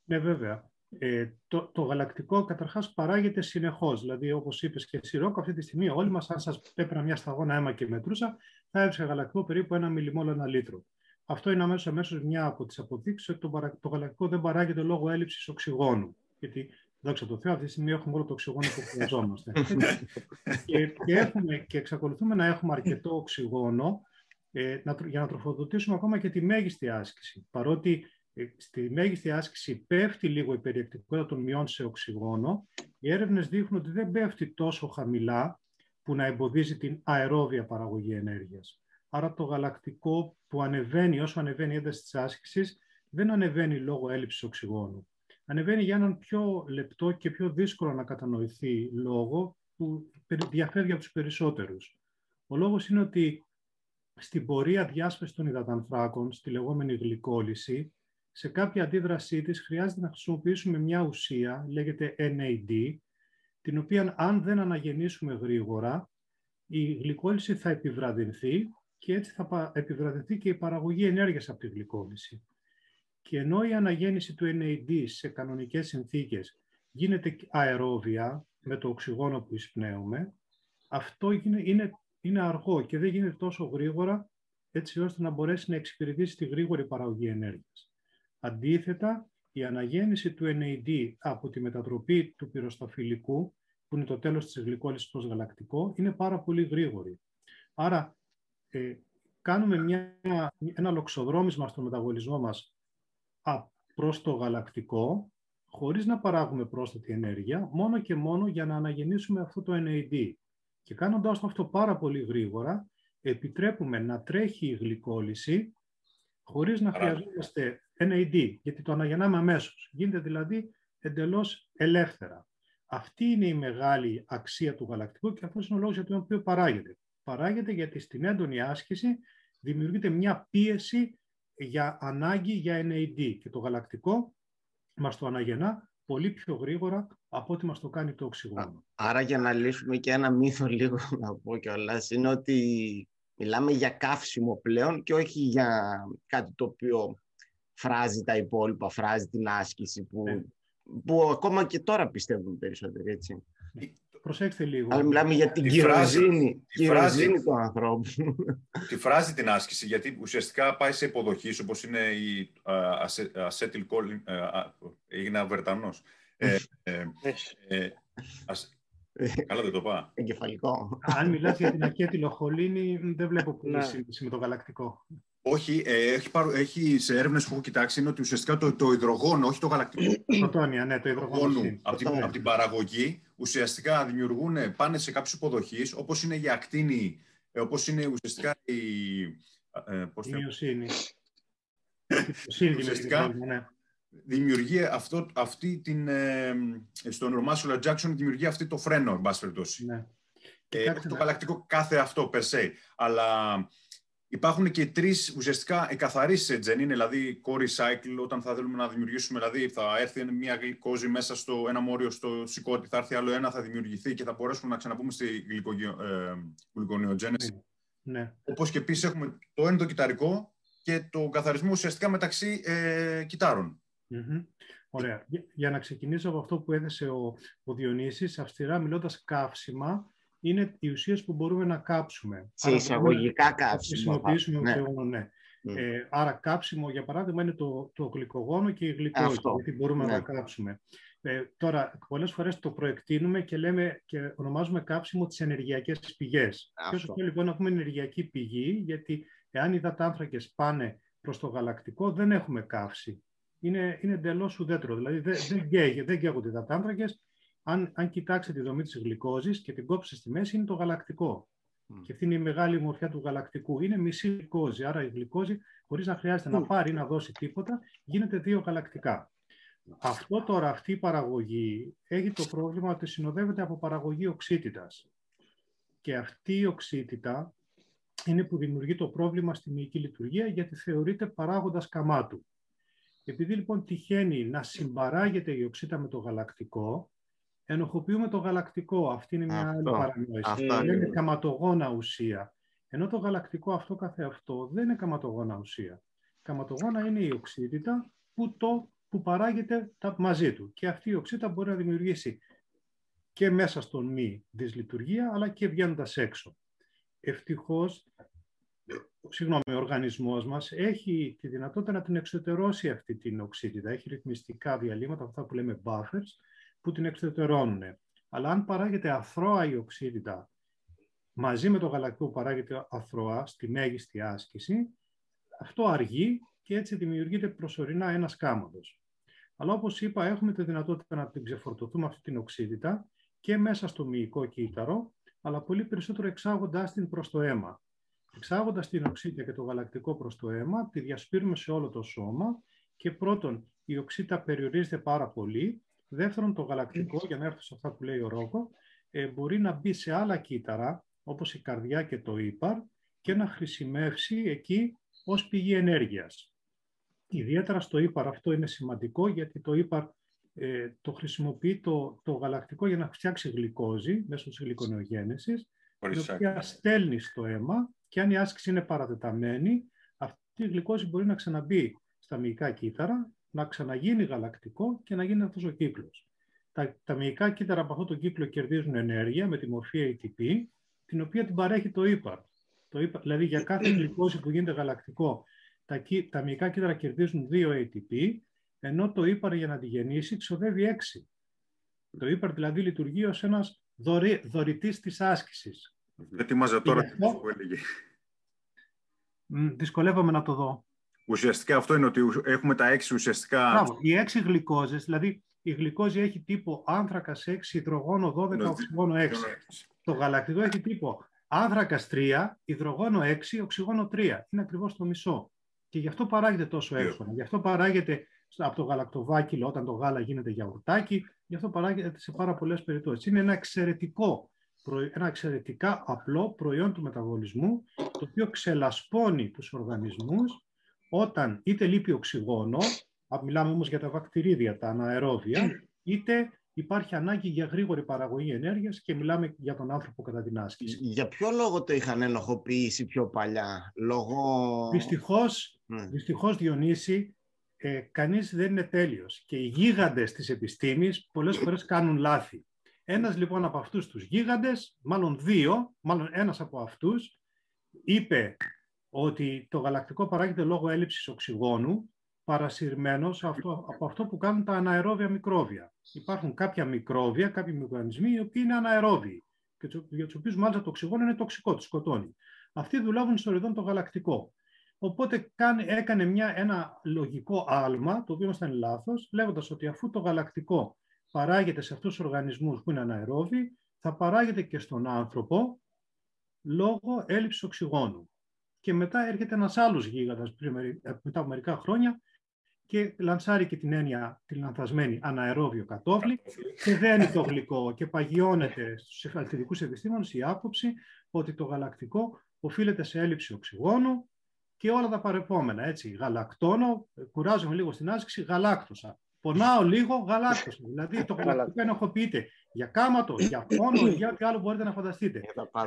Speaker 4: Ναι, βέβαια. Ε, το, το γαλακτικό καταρχάς παράγεται συνεχώς. Δηλαδή, όπως είπες και εσύ, Ρόκο, αυτή τη στιγμή όλοι μας, αν σας έπαιρνα μια σταγόνα αίμα και μετρούσα, θα έβρισκα γαλακτικό περίπου ένα μιλιμόλο ένα λίτρο. Αυτό είναι αμέσως, αμέσως μια από τις αποδείξεις ότι το, το γαλακτικό δεν παράγεται λόγω έλλειψης οξυγόνου. Γιατί, δόξα τω Θεώ, αυτή τη στιγμή έχουμε όλο το οξυγόνο που χρειαζόμαστε. και, και, έχουμε, και εξακολουθούμε να έχουμε αρκετό οξυγόνο ε, να, για να τροφοδοτήσουμε ακόμα και τη μέγιστη άσκηση. Παρότι ε, στη μέγιστη άσκηση πέφτει λίγο η περιεκτικότητα των μειών σε οξυγόνο, οι έρευνες δείχνουν ότι δεν πέφτει τόσο χαμηλά που να εμποδίζει την αερόβια παραγωγή ενέργειας. Άρα το γαλακτικό που ανεβαίνει όσο ανεβαίνει η ένταση της άσκησης δεν ανεβαίνει λόγω έλλειψης οξυγόνου. Ανεβαίνει για έναν πιο λεπτό και πιο δύσκολο να κατανοηθεί λόγο που διαφέρει από τους περισσότερους. Ο λόγος είναι ότι στην πορεία διάσπαση των υδατανθράκων, στη λεγόμενη γλυκόλυση, σε κάποια αντίδρασή της χρειάζεται να χρησιμοποιήσουμε μια ουσία, λέγεται NAD, την οποία αν δεν αναγεννήσουμε γρήγορα, η γλυκόλυση θα επιβραδυνθεί και έτσι θα επιβραδυνθεί και η παραγωγή ενέργειας από τη γλυκόλυση. Και ενώ η αναγέννηση του NAD σε κανονικές συνθήκες γίνεται αερόβια με το οξυγόνο που εισπνέουμε, αυτό είναι, είναι, είναι αργό και δεν γίνεται τόσο γρήγορα έτσι ώστε να μπορέσει να εξυπηρετήσει τη γρήγορη παραγωγή ενέργειας. Αντίθετα, η αναγέννηση του NAD από τη μετατροπή του πυροσταφυλικού, που είναι το τέλος της γλυκόλυσης προς γαλακτικό, είναι πάρα πολύ γρήγορη. Άρα, ε, κάνουμε μια, ένα λοξοδρόμισμα στο μεταβολισμό μας προς το γαλακτικό, χωρίς να παράγουμε πρόσθετη ενέργεια, μόνο και μόνο για να αναγεννήσουμε αυτό το NAD. Και κάνοντας αυτό πάρα πολύ γρήγορα, επιτρέπουμε να τρέχει η γλυκόλυση χωρίς να χρειαζόμαστε NAD, γιατί το αναγεννάμε αμέσως. Γίνεται δηλαδή εντελώς ελεύθερα. Αυτή είναι η μεγάλη αξία του γαλακτικού και αυτός είναι ο λόγος για τον οποίο παράγεται. Παράγεται γιατί στην έντονη άσκηση δημιουργείται μια πίεση για ανάγκη για NAD και το γαλακτικό μας το αναγεννά πολύ πιο γρήγορα από ό,τι μας το κάνει το οξυγόνο.
Speaker 3: Άρα για να λύσουμε και ένα μύθο λίγο να πω κιόλας, είναι ότι μιλάμε για καύσιμο πλέον και όχι για κάτι το οποίο φράζει τα υπόλοιπα, φράζει την άσκηση που, ναι. που ακόμα και τώρα πιστεύουν περισσότερο έτσι.
Speaker 4: Προσέξτε λίγο.
Speaker 3: Αλλά μιλάμε για την κυροζήνη, τη φράση, του ανθρώπου.
Speaker 2: Τη φράζει την άσκηση, γιατί ουσιαστικά πάει σε υποδοχής, όπως είναι η acetyl choline, έγινε αβερτανός. Ε, ε, ε, Καλά δεν το πάω.
Speaker 3: Εγκεφαλικό.
Speaker 4: Αν μιλάς για την ακέτυλο δεν βλέπω πολύ σύγκριση με το γαλακτικό.
Speaker 2: Όχι, ε, έχει, έχει σε έρευνες που έχω κοιτάξει είναι ότι ουσιαστικά το, το υδρογόνο, όχι το γαλακτικό.
Speaker 4: Πρωτόνια, ναι, το υδρογόνο.
Speaker 2: Από την, από την παραγωγή ουσιαστικά δημιουργούν, πάνε σε κάποιους υποδοχείς, όπως είναι η ακτίνη, ε, όπως είναι ουσιαστικά η.
Speaker 4: Ε, πώς η μειοσύνη.
Speaker 2: ουσιαστικά ναι. δημιουργεί αυτό, αυτή την. Ε, στον Muscular Jackson δημιουργεί αυτή το φρένο, εν πάση περιπτώσει. Ναι. Ε, το γαλακτικό κάθε αυτό, per se. Αλλά Υπάρχουν και τρεις ουσιαστικά εκαθαρίσεις τζενίν, δηλαδή core cycle, όταν θα θέλουμε να δημιουργήσουμε, δηλαδή θα έρθει μια γλυκόζη μέσα στο ένα μόριο στο σηκώτη, θα έρθει άλλο ένα, θα δημιουργηθεί και θα μπορέσουμε να ξαναπούμε στη γλυκονιογένεση. Ναι. ναι. Όπως και επίσης έχουμε το ένα το κυταρικό και το καθαρισμό ουσιαστικά μεταξύ ε, κυτάρων.
Speaker 4: Ωραία. Για, να ξεκινήσω από αυτό που έθεσε ο, ο Διονύσης, αυστηρά μιλώντας καύσιμα, είναι οι ουσίες που μπορούμε να κάψουμε.
Speaker 3: Σε εισαγωγικά καύσιμα.
Speaker 4: Ναι. ναι. Ε, άρα κάψιμο, για παράδειγμα, είναι το, το γλυκογόνο και η γλυκόζη, γιατί μπορούμε να ναι. τα κάψουμε. Ε, τώρα, πολλές φορές το προεκτείνουμε και λέμε και ονομάζουμε κάψιμο τις ενεργειακές πηγές. Πιο σωστό λοιπόν να πούμε ενεργειακή πηγή, γιατί εάν οι δατάνθρακες πάνε προς το γαλακτικό, δεν έχουμε καύση. Είναι, είναι εντελώς ουδέτερο. Δηλαδή δεν, δεν, καίγε, δεν καίγονται οι δατάνθρακες. Αν, αν κοιτάξετε τη δομή της γλυκόζης και την κόψετε στη μέση, είναι το γαλακτικό. Και αυτή είναι η μεγάλη μορφιά του γαλακτικού. Είναι μισή γλυκόζη. Άρα η γλυκόζη, χωρίς να χρειάζεται να πάρει ή να δώσει τίποτα, γίνεται δύο γαλακτικά. Αυτό τώρα, αυτή η παραγωγή έχει το πρόβλημα ότι συνοδεύεται από παραγωγή οξύτητας. Και αυτή η οξύτητα είναι που δημιουργεί το πρόβλημα στη μυϊκή λειτουργία γιατί θεωρείται παράγοντας καμάτου. Επειδή λοιπόν τυχαίνει να συμπαράγεται η οξύτα με το γαλακτικό, ενοχοποιούμε το γαλακτικό. Αυτή είναι μια άλλη παρανόηση. είναι καματογόνα ουσία. Ενώ το γαλακτικό αυτό καθεαυτό δεν είναι καματογόνα ουσία. Καματογόνα είναι η οξύτητα που το που παράγεται μαζί του. Και αυτή η οξύτα μπορεί να δημιουργήσει και μέσα στον μη δυσλειτουργία, αλλά και βγαίνοντας έξω. Ευτυχώς, συγγνώμη, ο οργανισμός μας έχει τη δυνατότητα να την εξωτερώσει αυτή την οξύτητα. Έχει ρυθμιστικά διαλύματα, αυτά που λέμε buffers, που την εξωτερώνουν. Αλλά αν παράγεται αθρώα η οξύτητα μαζί με το γαλακτικό που παράγεται αθρώα στη μέγιστη άσκηση, αυτό αργεί και έτσι δημιουργείται προσωρινά ένας κάματος. Αλλά όπως είπα, έχουμε τη δυνατότητα να την ξεφορτωθούμε αυτή την οξύτητα και μέσα στο μυϊκό κύτταρο, αλλά πολύ περισσότερο εξάγοντάς την προς το αίμα. Εξάγοντας την οξύτητα και το γαλακτικό προς το αίμα, τη διασπείρουμε σε όλο το σώμα και πρώτον, η οξύτητα περιορίζεται πάρα πολύ. Δεύτερον, το γαλακτικό, για να έρθω σε αυτά που λέει ο Ρόκο, ε, μπορεί να μπει σε άλλα κύτταρα, όπως η καρδιά και το ύπαρ, και να χρησιμεύσει εκεί ως πηγή ενέργειας. Ιδιαίτερα στο ύπαρ αυτό είναι σημαντικό γιατί το ύπαρ ε, το χρησιμοποιεί το, το γαλακτικό για να φτιάξει γλυκόζη μέσω της γλυκονεογένεσης, η οποία στέλνει στο αίμα και αν η άσκηση είναι παρατεταμένη, αυτή η γλυκόζη μπορεί να ξαναμπεί στα μυϊκά κύτταρα, να ξαναγίνει γαλακτικό και να γίνει αυτός ο κύκλος. Τα, τα μυϊκά κύτταρα από αυτό το κύκλο κερδίζουν ενέργεια με τη μορφή ATP, την οποία την παρέχει το ύπαρ. Το ύπαρ δηλαδή για κάθε γλυκόζη που γίνεται γαλακτικό τα, τα μυϊκά κύτταρα κερδίζουν 2 ATP, ενώ το ύπαρ για να τη γεννήσει ξοδεύει 6. Το ύπαρ δηλαδή λειτουργεί ως ένας δωρη, δωρητής της άσκησης.
Speaker 2: Ετοιμάζα τώρα τι που έλεγε.
Speaker 4: Δυσκολεύομαι να το δω.
Speaker 2: Ουσιαστικά αυτό είναι ότι έχουμε τα έξι ουσιαστικά...
Speaker 4: Μπράβο, οι έξι γλυκόζες, δηλαδή η γλυκόζη έχει τύπο άνθρακας 6, υδρογόνο 12, οξυγόνο 6. Το γαλακτικό έχει τύπο άνθρακας 3, υδρογόνο 6, οξυγόνο 3. Είναι ακριβώς το μισό. Και γι' αυτό παράγεται τόσο εύκολα. Γι' αυτό παράγεται από το γαλακτοβάκιλο όταν το γάλα γίνεται γιαουρτάκι. Γι' αυτό παράγεται σε πάρα πολλές περιπτώσεις. Είναι ένα εξαιρετικό, ένα εξαιρετικά απλό προϊόν του μεταβολισμού, το οποίο ξελασπώνει τους οργανισμούς όταν είτε λείπει οξυγόνο, μιλάμε όμως για τα βακτηρίδια, τα αναερόβια, είτε υπάρχει ανάγκη για γρήγορη παραγωγή ενέργειας και μιλάμε για τον άνθρωπο κατά την άσκηση.
Speaker 3: Για ποιο λόγο το είχαν ενοχοποιήσει πιο παλιά, λόγω...
Speaker 4: Δυστυχώς, mm. δυστυχώς Διονύση, ε, κανείς δεν είναι τέλειος και οι γίγαντες της επιστήμης πολλές φορές κάνουν λάθη. Ένας λοιπόν από αυτούς τους γίγαντες, μάλλον δύο, μάλλον ένας από αυτούς, είπε ότι το γαλακτικό παράγεται λόγω έλλειψης οξυγόνου παρασυρμένος αυτό, από αυτό που κάνουν τα αναερόβια μικρόβια. Υπάρχουν κάποια μικρόβια, κάποιοι μικροοργανισμοί, οι οποίοι είναι αναερόβιοι και για τους οποίους μάλιστα το οξυγόνο είναι τοξικό, τους σκοτώνει. Αυτοί δουλεύουν στο ριδόν το γαλακτικό. Οπότε έκανε μια, ένα λογικό άλμα, το οποίο ήταν λάθος, λέγοντας ότι αφού το γαλακτικό παράγεται σε αυτούς τους οργανισμούς που είναι αναερόβιοι, θα παράγεται και στον άνθρωπο λόγω έλλειψης οξυγόνου. Και μετά έρχεται ένας άλλος γίγαντας μετά από μερικά χρόνια και λανσάρει και την έννοια την λανθασμένη αναερόβιο κατόφλι και δένει το γλυκό και παγιώνεται στους εφαλτητικούς επιστήμονες η άποψη ότι το γαλακτικό οφείλεται σε έλλειψη οξυγόνου και όλα τα παρεπόμενα. Έτσι, γαλακτώνω, κουράζομαι λίγο στην άσκηση, γαλάκτωσα. Πονάω λίγο, γαλάκτωσα. Δηλαδή το γαλακτικό ενοχοποιείται για κάματο, για πόνο, για ό,τι άλλο μπορείτε να φανταστείτε.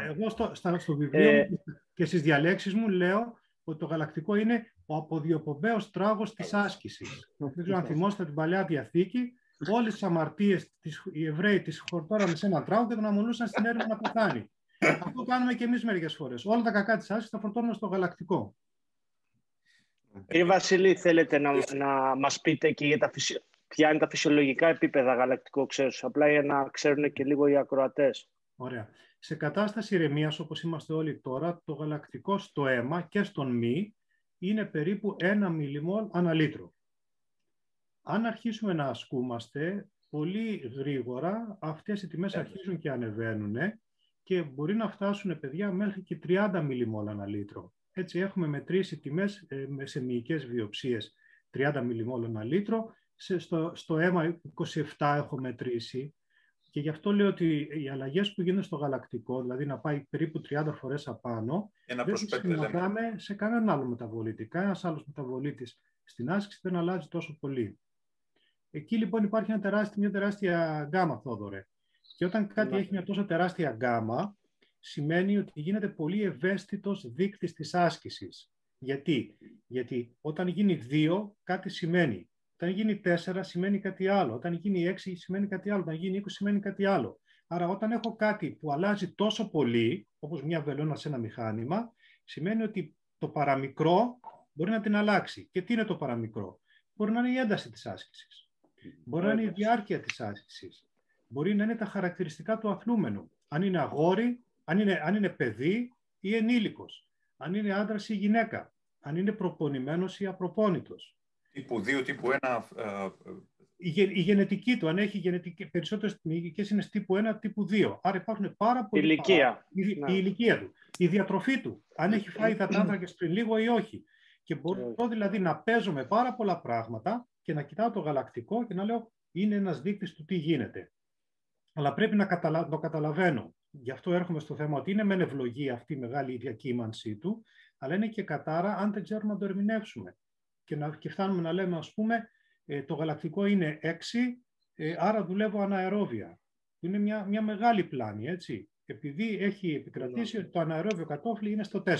Speaker 4: Εγώ στο, στο βιβλίο ε... και στις διαλέξεις μου λέω ότι το γαλακτικό είναι ο αποδιοπομπαίος τράγος της άσκησης. Δεν ξέρω αν θυμόστε την Παλιά Διαθήκη, όλες τις αμαρτίες, οι Εβραίοι τις χορτώρανε σε ένα τράγο και τον αμολούσαν στην έρημο να πεθάνει. Αυτό κάνουμε και εμείς μερικές φορές. Όλα τα κακά της άσκησης τα φορτώνουμε στο γαλακτικό.
Speaker 5: Κύριε Βασίλη, θέλετε να, να μας πείτε και για τα φυσι... ποια είναι τα φυσιολογικά επίπεδα γαλακτικού ξέρους, απλά για να ξέρουν και λίγο οι ακροατές.
Speaker 4: Ωραία. Σε κατάσταση ηρεμίας, όπως είμαστε όλοι τώρα, το γαλακτικό στο αίμα και στον μη είναι περίπου 1 μιλιμόλ ανά λίτρο. Αν αρχίσουμε να ασκούμαστε, πολύ γρήγορα αυτές οι τιμές αρχίζουν και ανεβαίνουν και μπορεί να φτάσουν, παιδιά, μέχρι και 30 μιλιμόλ ανά λίτρο. Έτσι έχουμε μετρήσει τιμές ε, σε μυϊκές βιοψίες 30 μιλιμόλ ανά λίτρο, στο, στο αίμα 27 έχω μετρήσει και γι' αυτό λέω ότι οι αλλαγές που γίνονται στο γαλακτικό, δηλαδή να πάει περίπου 30 φορές απάνω, Ένα δεν συναντάμε σε κανέναν άλλο μεταβολήτη. Κανένα άλλος μεταβολήτης στην άσκηση δεν αλλάζει τόσο πολύ. Εκεί λοιπόν υπάρχει ένα τεράστιο, μια τεράστια γκάμα, Θόδωρε. Και όταν κάτι έχει μια τόσο τεράστια γκάμα, σημαίνει ότι γίνεται πολύ ευαίσθητος δείκτης της άσκησης. Γιατί; Γιατί όταν γίνει 2, κάτι σημαίνει. Όταν γίνει 4 σημαίνει κάτι άλλο. Όταν γίνει 6 σημαίνει κάτι άλλο. Όταν γίνει 20 σημαίνει κάτι άλλο. Άρα όταν έχω κάτι που αλλάζει τόσο πολύ, όπως μια βελόνα σε ένα μηχάνημα, σημαίνει ότι το παραμικρό μπορεί να την αλλάξει. Και τι είναι το παραμικρό; Μπορεί να είναι η ένταση της άσκησης. Μπορεί να είναι η διάρκεια της άσκησης. Μπορεί να είναι τα χαρακτηριστικά του αθλούμενου. Αν είναι αγόρι, αν είναι, αν είναι παιδί ή ενήλικος. Αν είναι άντρας ή γυναίκα. Αν είναι προπονημένος ή απροπόνητος
Speaker 2: τύπου 2, τύπου 1. Ε,
Speaker 4: η, γενετική του, αν έχει γενετική, περισσότερες μυϊκές είναι τύπου 1, τύπου 2. Άρα υπάρχουν πάρα πολλοί.
Speaker 5: Η ηλικία.
Speaker 4: Η, η, ναι. ηλικία του. Η διατροφή του. Αν έχει φάει υδατάνθρακες πριν λίγο ή όχι. Και μπορώ δηλαδή να παίζω με πάρα πολλά πράγματα και να κοιτάω το γαλακτικό και να λέω είναι ένας δείκτης του τι γίνεται. Αλλά πρέπει να καταλα... το καταλαβαίνω. Γι' αυτό έρχομαι στο θέμα ότι είναι μεν ευλογία αυτή η μεγάλη διακύμανσή του, αλλά είναι και κατάρα αν δεν ξέρουμε να το ερμηνεύσουμε και, να, και φτάνουμε να λέμε, ας πούμε, ε, το γαλακτικό είναι 6, ε, άρα δουλεύω αναερόβια. Είναι μια, μια μεγάλη πλάνη, έτσι. Επειδή έχει επικρατήσει ότι το αναερόβιο κατόφλι είναι στο 4.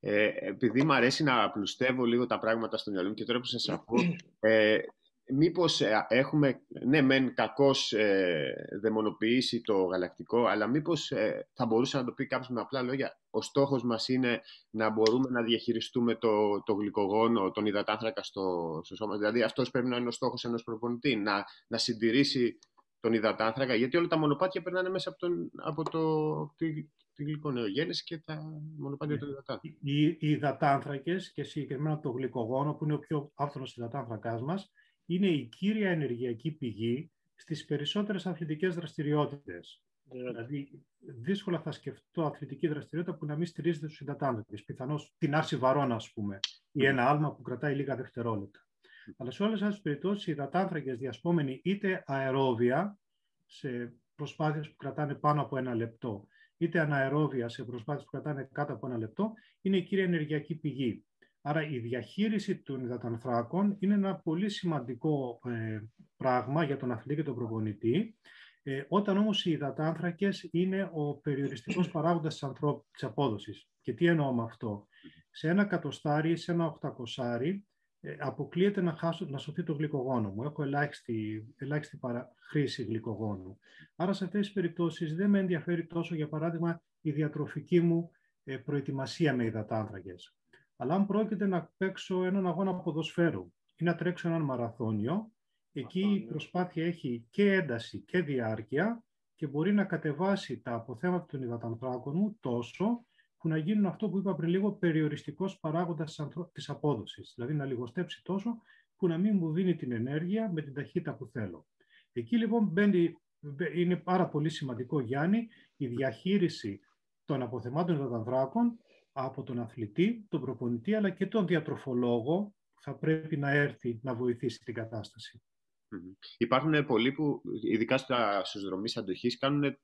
Speaker 1: Ε, επειδή μου αρέσει να απλουστεύω λίγο τα πράγματα στο μυαλό μου και τώρα που σας ακούω, ε, μήπως ε, έχουμε, ναι μεν κακώς ε, δαιμονοποιήσει το γαλακτικό, αλλά μήπως ε, θα μπορούσε να το πει κάποιος με απλά λόγια, ο στόχος μας είναι να μπορούμε να διαχειριστούμε το, το γλυκογόνο, τον υδατάνθρακα στο, στο σώμα. Δηλαδή αυτός πρέπει να είναι ο στόχος ενός προπονητή, να, να συντηρήσει τον υδατάνθρακα, γιατί όλα τα μονοπάτια περνάνε μέσα από, τον, από το, τη, τη γλυκονεογέννηση και τα μονοπάτια του υδατάνθρακα.
Speaker 4: Οι, οι υδατάνθρακες και συγκεκριμένα το γλυκογόνο, που είναι ο πιο άφθονος υδατάνθρακάς μας, είναι η κύρια ενεργειακή πηγή στις περισσότερες αθλητικές δραστηριότητες. Yeah. Δηλαδή, δύσκολα θα σκεφτώ αθλητική δραστηριότητα που να μην στηρίζεται στους υδατάνθρακες. Πιθανώς την άρση βαρών, ας πούμε, ή ένα άλμα που κρατάει λίγα δευτερόλεπτα. Αλλά σε όλες αυτές τις περιπτώσεις, οι υδατάνθρακες διασπόμενοι είτε αερόβια, σε προσπάθειες που κρατάνε πάνω από ένα λεπτό, είτε αναερόβια σε προσπάθειες που κρατάνε κάτω από ένα λεπτό, είναι η κύρια ενεργειακή πηγή. Άρα η διαχείριση των υδατανθράκων είναι ένα πολύ σημαντικό ε, πράγμα για τον αθλητή και τον προπονητή. Ε, όταν όμως οι υδατάνθρακες είναι ο περιοριστικός παράγοντας της, ανθρώπ... της απόδοσης. Και τι εννοώ με αυτό; Σε ένα κατοστάρι, σε ένα οχτακοσάρι, ε, αποκλείεται να, χάσω, να σωθεί το γλυκογόνο μου. Έχω ελάχιστη, ελάχιστη παρα... χρήση γλυκογόνου. Άρα σε αυτές τις περιπτώσεις δεν με ενδιαφέρει τόσο, για παράδειγμα, η διατροφική μου ε, προετοιμασία με υδατάνθρακες. Αλλά αν πρόκειται να παίξω έναν αγώνα ποδοσφαίρου ή να τρέξω έναν μαραθώνιο, εκεί η προσπάθεια έχει και ένταση και διάρκεια και μπορεί να κατεβάσει τα αποθέματα των υδατανθράκων μου τόσο που να γίνουν αυτό που είπα πριν λίγο περιοριστικός παράγοντας της απόδοσης. Δηλαδή να λιγοστέψει τόσο που να μην μου δίνει την ενέργεια με την ταχύτητα που θέλω. Εκεί λοιπόν μπαίνει, είναι πάρα πολύ σημαντικό, Γιάννη, η διαχείριση των αποθεμάτων υδατανθράκων από τον αθλητή, τον προπονητή, αλλά και τον διατροφολόγο θα πρέπει να έρθει να βοηθήσει την κατάσταση.
Speaker 1: Υπάρχουν πολλοί που, ειδικά στους δρομείς αντοχής, κάνουν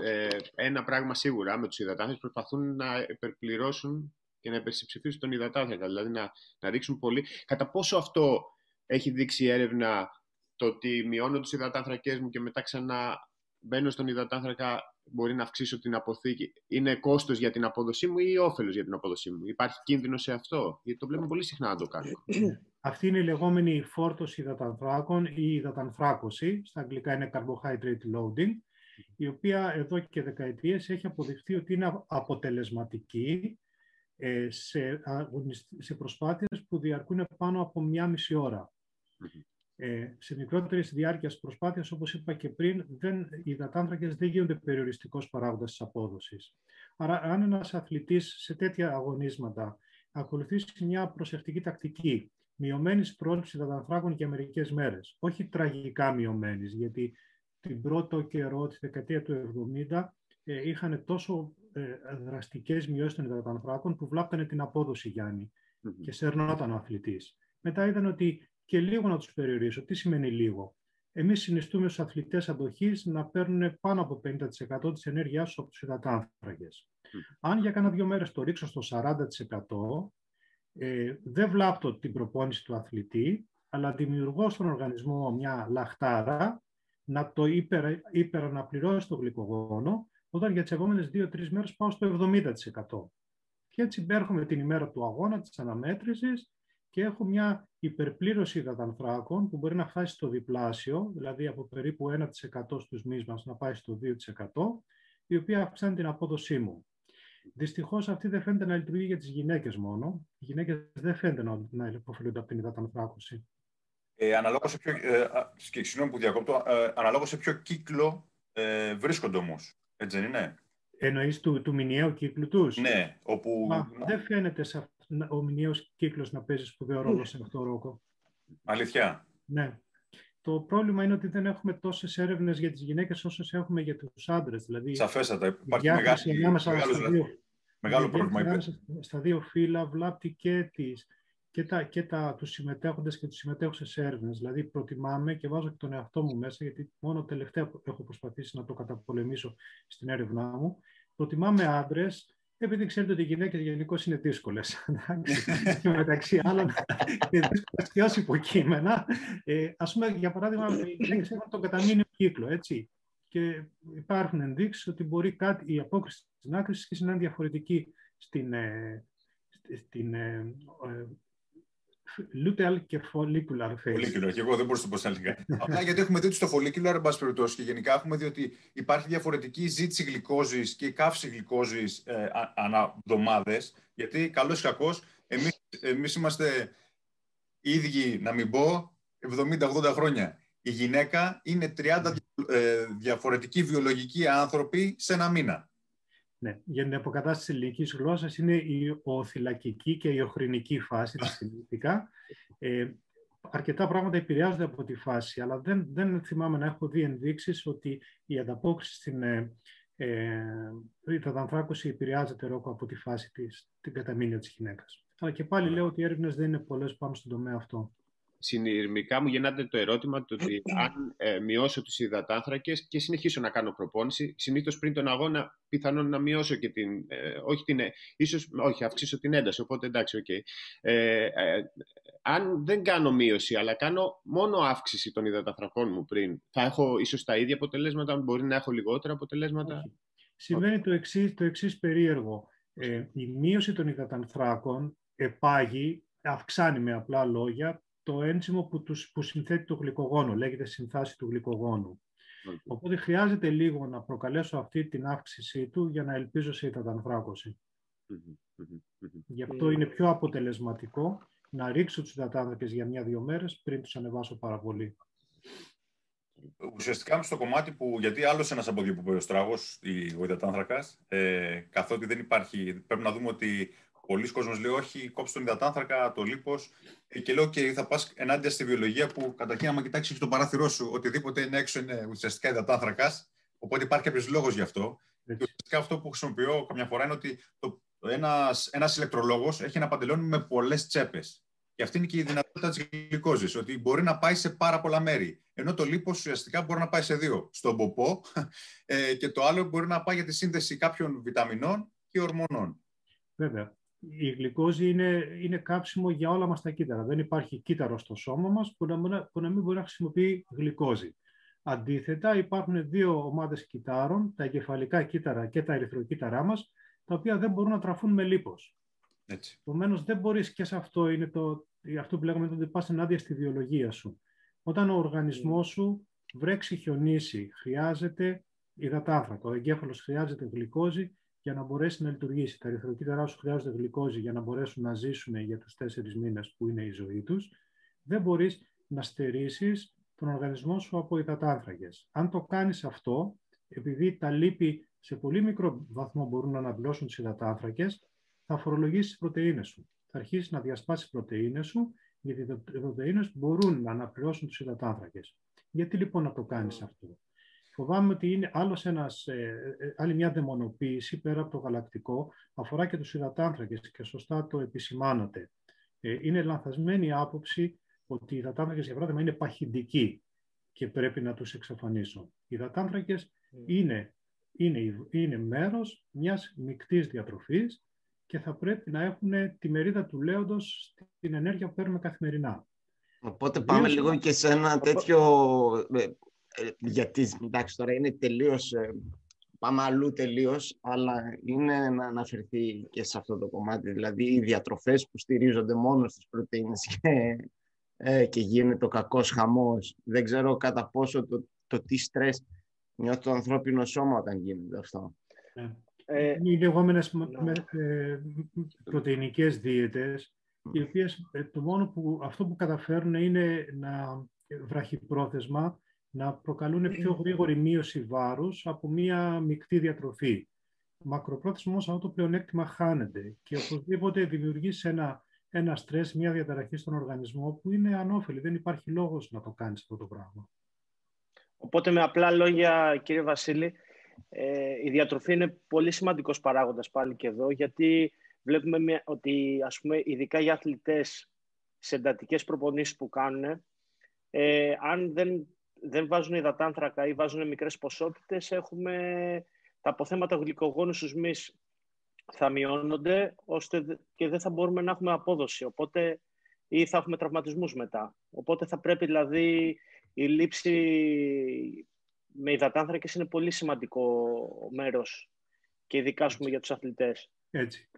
Speaker 1: ε, ένα πράγμα σίγουρα με τους υδατάνθρακες, προσπαθούν να υπερπληρώσουν και να υπερσυψηφίσουν τον υδατάνθρακα, δηλαδή να, να ρίξουν πολύ. Κατά πόσο αυτό έχει δείξει έρευνα το ότι μειώνω τους υδατάνθρακές μου και μετά ξανά μπαίνω στον υδατάνθρακα μπορεί να αυξήσω την αποθήκη. Είναι κόστος για την απόδοσή μου ή όφελος για την απόδοσή μου; Υπάρχει κίνδυνο σε αυτό; Γιατί το βλέπουμε πολύ συχνά να το κάνω.
Speaker 4: Αυτή είναι η λεγόμενη φόρτωση υδατανθράκων ή υδατανθράκωση. Στα αγγλικά είναι carbohydrate loading, η οποία εδώ και δεκαετίες έχει αποδειχθεί ότι είναι αποτελεσματική ε, σε, σε προσπάθειες που διαρκούν πάνω από μία μισή ώρα. Ε, σε μικρότερης διάρκειας προσπάθειας, όπως είπα και πριν, δεν, οι υδατάνθρακες δεν γίνονται περιοριστικός παράγοντας της απόδοσης. Άρα, αν ένας αθλητής σε τέτοια αγωνίσματα ακολουθήσει μια προσεκτική τακτική μειωμένης πρόληψης υδατανθράκων για μερικές μέρες, όχι τραγικά μειωμένης, γιατί την πρώτο καιρό, τη δεκαετία του 70, ε, είχαν τόσο ε, δραστικές μειώσεις των υδατανθράκων που βλάπτανε την απόδοση Γιάννη mm-hmm. και σέρνονταν ο αθλητής. Μετά είδαν ότι και λίγο να τους περιορίσω. Τι σημαίνει λίγο; Εμείς συνιστούμε στους αθλητές αντοχής να παίρνουν πάνω από 50% της ενέργειάς τους από τους υδατάνθρακες. Αν για κάνα δύο μέρες το ρίξω στο 40%, ε, δεν βλάπτω την προπόνηση του αθλητή, αλλά δημιουργώ στον οργανισμό μια λαχτάρα να το υπερ, υπεραναπληρώσει το γλυκογόνο, όταν για τις επόμενες δύο-τρεις μέρες πάω στο 70%. Και έτσι έρχομαι την ημέρα του αγώνα, της αναμέτρησης και έχω μια υπερπλήρωση υδατανθράκων που μπορεί να φτάσει στο διπλάσιο, δηλαδή από περίπου 1% στους μυς μας να πάει στο 2%, η οποία αυξάνει την απόδοσή μου. Δυστυχώς αυτή δεν φαίνεται να λειτουργεί για τις γυναίκες μόνο. Οι γυναίκες δεν φαίνεται να, να υποφελούνται από την υδατανθράκωση.
Speaker 2: Ε, αναλόγως σε ποιο, ε, συγγνώμη που διακόπτω, ε, αναλόγως σε ποιο κύκλο ε, βρίσκονται όμως. Έτσι δεν είναι;
Speaker 4: Εννοείς του, του μηνιαίου κύκλου τους;
Speaker 2: Ναι, όπου.
Speaker 4: Μα, δεν φαίνεται σε ο μηνιαίος κύκλος να παίζεις σπουδαίο ρόλο σε αυτό το ρόκο.
Speaker 2: Αλήθεια.
Speaker 4: Ναι. Το πρόβλημα είναι ότι δεν έχουμε τόσες έρευνες για τις γυναίκες όσες έχουμε για τους άντρες. Δηλαδή,
Speaker 2: Σαφέστατα. Υπάρχει μεγάλη, μεγάλο, δύο, μεγάλο πρόβλημα.
Speaker 4: Στα δύο φύλλα βλάπτει και, τις, και, τα, και τα, τους συμμετέχοντες και τους συμμετέχουσες έρευνες. Δηλαδή προτιμάμε και βάζω και τον εαυτό μου μέσα, γιατί μόνο τελευταία έχω προσπαθήσει να το καταπολεμήσω στην έρευνά μου. Προτιμάμε άντρες επειδή ξέρετε ότι οι γυναίκες γενικώς είναι δύσκολες. και μεταξύ άλλων είναι δύσκολες και ως υποκείμενα. Ε, Α πούμε, για παράδειγμα, οι γυναίκε έχουν τον καταμήνιο κύκλο. Έτσι. Και υπάρχουν ενδείξεις ότι μπορεί κάτι, η απόκριση της άκρηση να είναι διαφορετική στην, ε, στην ε, ε luteal και follicular phase.
Speaker 2: Follicular, και εγώ δεν μπορούσα να πω σαν Απλά γιατί έχουμε δει ότι στο follicular, εν πάση περιπτώσει, και γενικά έχουμε δει ότι υπάρχει διαφορετική ζήτηση γλυκόζης και καύση γλυκόζης ε, ανά εβδομάδες. Γιατί καλό ή κακό, εμείς εμείς είμαστε ίδιοι, να μην πω, 70-80 χρόνια. Η γυναίκα είναι 30 ε, διαφορετικοί βιολογικοί άνθρωποι σε ένα μήνα.
Speaker 4: Ναι, για την αποκατάσταση της ελληνικής γλώσσας είναι η οθυλακική και η οχρηνική φάση της ελληνικά. Ε, αρκετά πράγματα επηρεάζονται από τη φάση, αλλά δεν, δεν θυμάμαι να έχω δει ενδείξεις ότι η ανταπόκριση στην ε, ε, επηρεάζεται ρόκο από τη φάση της, την καταμήνια της γυναίκας. Αλλά και πάλι λέω ότι οι έρευνες δεν είναι πολλές πάνω στον τομέα αυτό
Speaker 1: συνειρμικά μου γεννάται το ερώτημα του ότι αν ε, μειώσω τους υδατάνθρακες και συνεχίσω να κάνω προπόνηση, συνήθως πριν τον αγώνα πιθανόν να μειώσω και την, ε, όχι την, ε, ίσως, όχι, αυξήσω την ένταση, οπότε εντάξει, οκ. Okay. Ε, αν δεν κάνω μείωση, αλλά κάνω μόνο αύξηση των υδατάνθρακών μου πριν, θα έχω ίσως τα ίδια αποτελέσματα, μπορεί να έχω λιγότερα αποτελέσματα; Όχι.
Speaker 4: Συμβαίνει το εξής, το εξής περίεργο. η μείωση των υδατανθράκων επάγει, αυξάνει με απλά λόγια το ένζυμο που, τους, που συνθέτει το γλυκογόνο, λέγεται συνθάση του γλυκογόνου. Okay. Οπότε χρειάζεται λίγο να προκαλέσω αυτή την αύξησή του για να ελπίζω σε υδατανθράκωση. Γι' αυτό είναι πιο αποτελεσματικό να ρίξω τους υδατάνθρακες για μια-δύο μέρες πριν τους ανεβάσω πάρα πολύ.
Speaker 2: Ουσιαστικά στο κομμάτι που, γιατί άλλος ένας από δύο που πει ο στράγος, ο υδατάνθρακας, ε, καθότι δεν υπάρχει, πρέπει να δούμε ότι πολλοί κόσμοι λέει όχι, κόψει τον υδατάνθρακα, το λίπος. Ε, και λέω και θα πας ενάντια στη βιολογία που καταρχήν, άμα κοιτάξεις το παράθυρό σου, οτιδήποτε είναι έξω είναι ουσιαστικά υδατάνθρακας. Οπότε υπάρχει κάποιος λόγος γι' αυτό. Και ουσιαστικά αυτό που χρησιμοποιώ καμιά φορά είναι ότι ένας ένας ηλεκτρολόγος έχει ένα παντελόνι με πολλές τσέπες. Και αυτή είναι και η δυνατότητα της γλυκόζης, ότι μπορεί να πάει σε πάρα πολλά μέρη. Ενώ το λίπος ουσιαστικά μπορεί να πάει σε δύο. Στον ποπό ε, και το άλλο μπορεί να πάει για τη σύνδεση κάποιων βιταμινών και ορμονών.
Speaker 4: Βέβαια η γλυκόζη είναι, είναι κάψιμο για όλα μας τα κύτταρα. Δεν υπάρχει κύτταρο στο σώμα μας που να, που να μην μπορεί να χρησιμοποιεί γλυκόζη. Αντίθετα, υπάρχουν δύο ομάδες κυτάρων, τα εγκεφαλικά κύτταρα και τα ερυθροκύτταρά μας, τα οποία δεν μπορούν να τραφούν με λίπος. Επομένως, δεν μπορείς και σε αυτό είναι το, αυτό που λέγαμε ότι πας άδεια στη βιολογία σου. Όταν ο οργανισμός σου βρέξει χιονίσει, χρειάζεται υδατάνθρακα. Ο εγκέφαλος χρειάζεται γλυκόζη για να μπορέσει να λειτουργήσει. Τα ερυθροκύτταρά σου χρειάζονται γλυκόζη για να μπορέσουν να ζήσουν για τους τέσσερις μήνες που είναι η ζωή τους. Δεν μπορείς να στερήσεις τον οργανισμό σου από υδατάνθρακες. Αν το κάνεις αυτό, επειδή τα λίπη σε πολύ μικρό βαθμό μπορούν να αναπλώσουν τις υδατάνθρακες, θα φορολογήσεις τις πρωτεΐνες σου. Θα αρχίσεις να διασπάσεις τις πρωτεΐνες σου, γιατί οι πρωτεΐνες μπορούν να αναπληρώσουν τους υδατάνθρακες. Γιατί λοιπόν να το κάνεις αυτό; Φοβάμαι ότι είναι άλλος ένας, ε, ε, άλλη μια δαιμονοποίηση πέρα από το γαλακτικό, αφορά και τους υδατάνθρακες και σωστά το επισημάνατε. Ε, είναι λανθασμένη η άποψη ότι οι υδατάνθρακες, για παράδειγμα, είναι παχυντικοί και πρέπει να τους εξαφανίσω. Οι υδατάνθρακες mm. είναι, είναι, είναι μέρος μιας μικτής διατροφής και θα πρέπει να έχουν τη μερίδα του λέοντος στην ενέργεια που παίρνουμε καθημερινά.
Speaker 3: Οπότε πάμε λίγο και σε ένα τέτοιο... Ε, ε, γιατί, εντάξει, τώρα είναι τελείως... Ε, πάμε αλλού τελείως, αλλά είναι να αναφερθεί και σε αυτό το κομμάτι. Δηλαδή, οι διατροφές που στηρίζονται μόνο στις πρωτεΐνες και, και γίνεται ο κακός χαμός. Δεν ξέρω κατά πόσο το, το τι στρες νιώθει το ανθρώπινο σώμα όταν γίνεται αυτό.
Speaker 4: Ε, οι λεγόμενες ναι. ε, πρωτεϊνικές δίαιτες, οι οποίες ε, το μόνο που, αυτό που καταφέρουν είναι να βραχυπρόθεσμα να προκαλούν πιο γρήγορη μείωση βάρους από μία μεικτή διατροφή. Μακροπρόθεσμα όμως αυτό το πλεονέκτημα χάνεται και οπωσδήποτε δημιουργεί ένα, ένα στρες, μια διαταραχή στον οργανισμό που είναι ανώφελη. Δεν υπάρχει λόγος να το κάνεις αυτό το πράγμα.
Speaker 5: Οπότε με απλά λόγια, κύριε Βασίλη, ε, η διατροφή είναι πολύ σημαντικός παράγοντας πάλι και εδώ, γιατί βλέπουμε ότι ας πούμε, ειδικά οι αθλητές σε εντατικές προπονήσεις που κάνουν, ε, αν δεν, δεν βάζουν υδατάνθρακα ή βάζουν μικρές ποσότητες, έχουμε τα αποθέματα γλυκογόνους στους μυς θα μειώνονται ώστε και δεν θα μπορούμε να έχουμε απόδοση. Οπότε ή θα έχουμε τραυματισμούς μετά. Οπότε θα πρέπει δηλαδή η λήψη με υδατάνθρακες είναι πολύ σημαντικό μέρος και ειδικά πούμε, για τους αθλητές.
Speaker 4: Έτσι.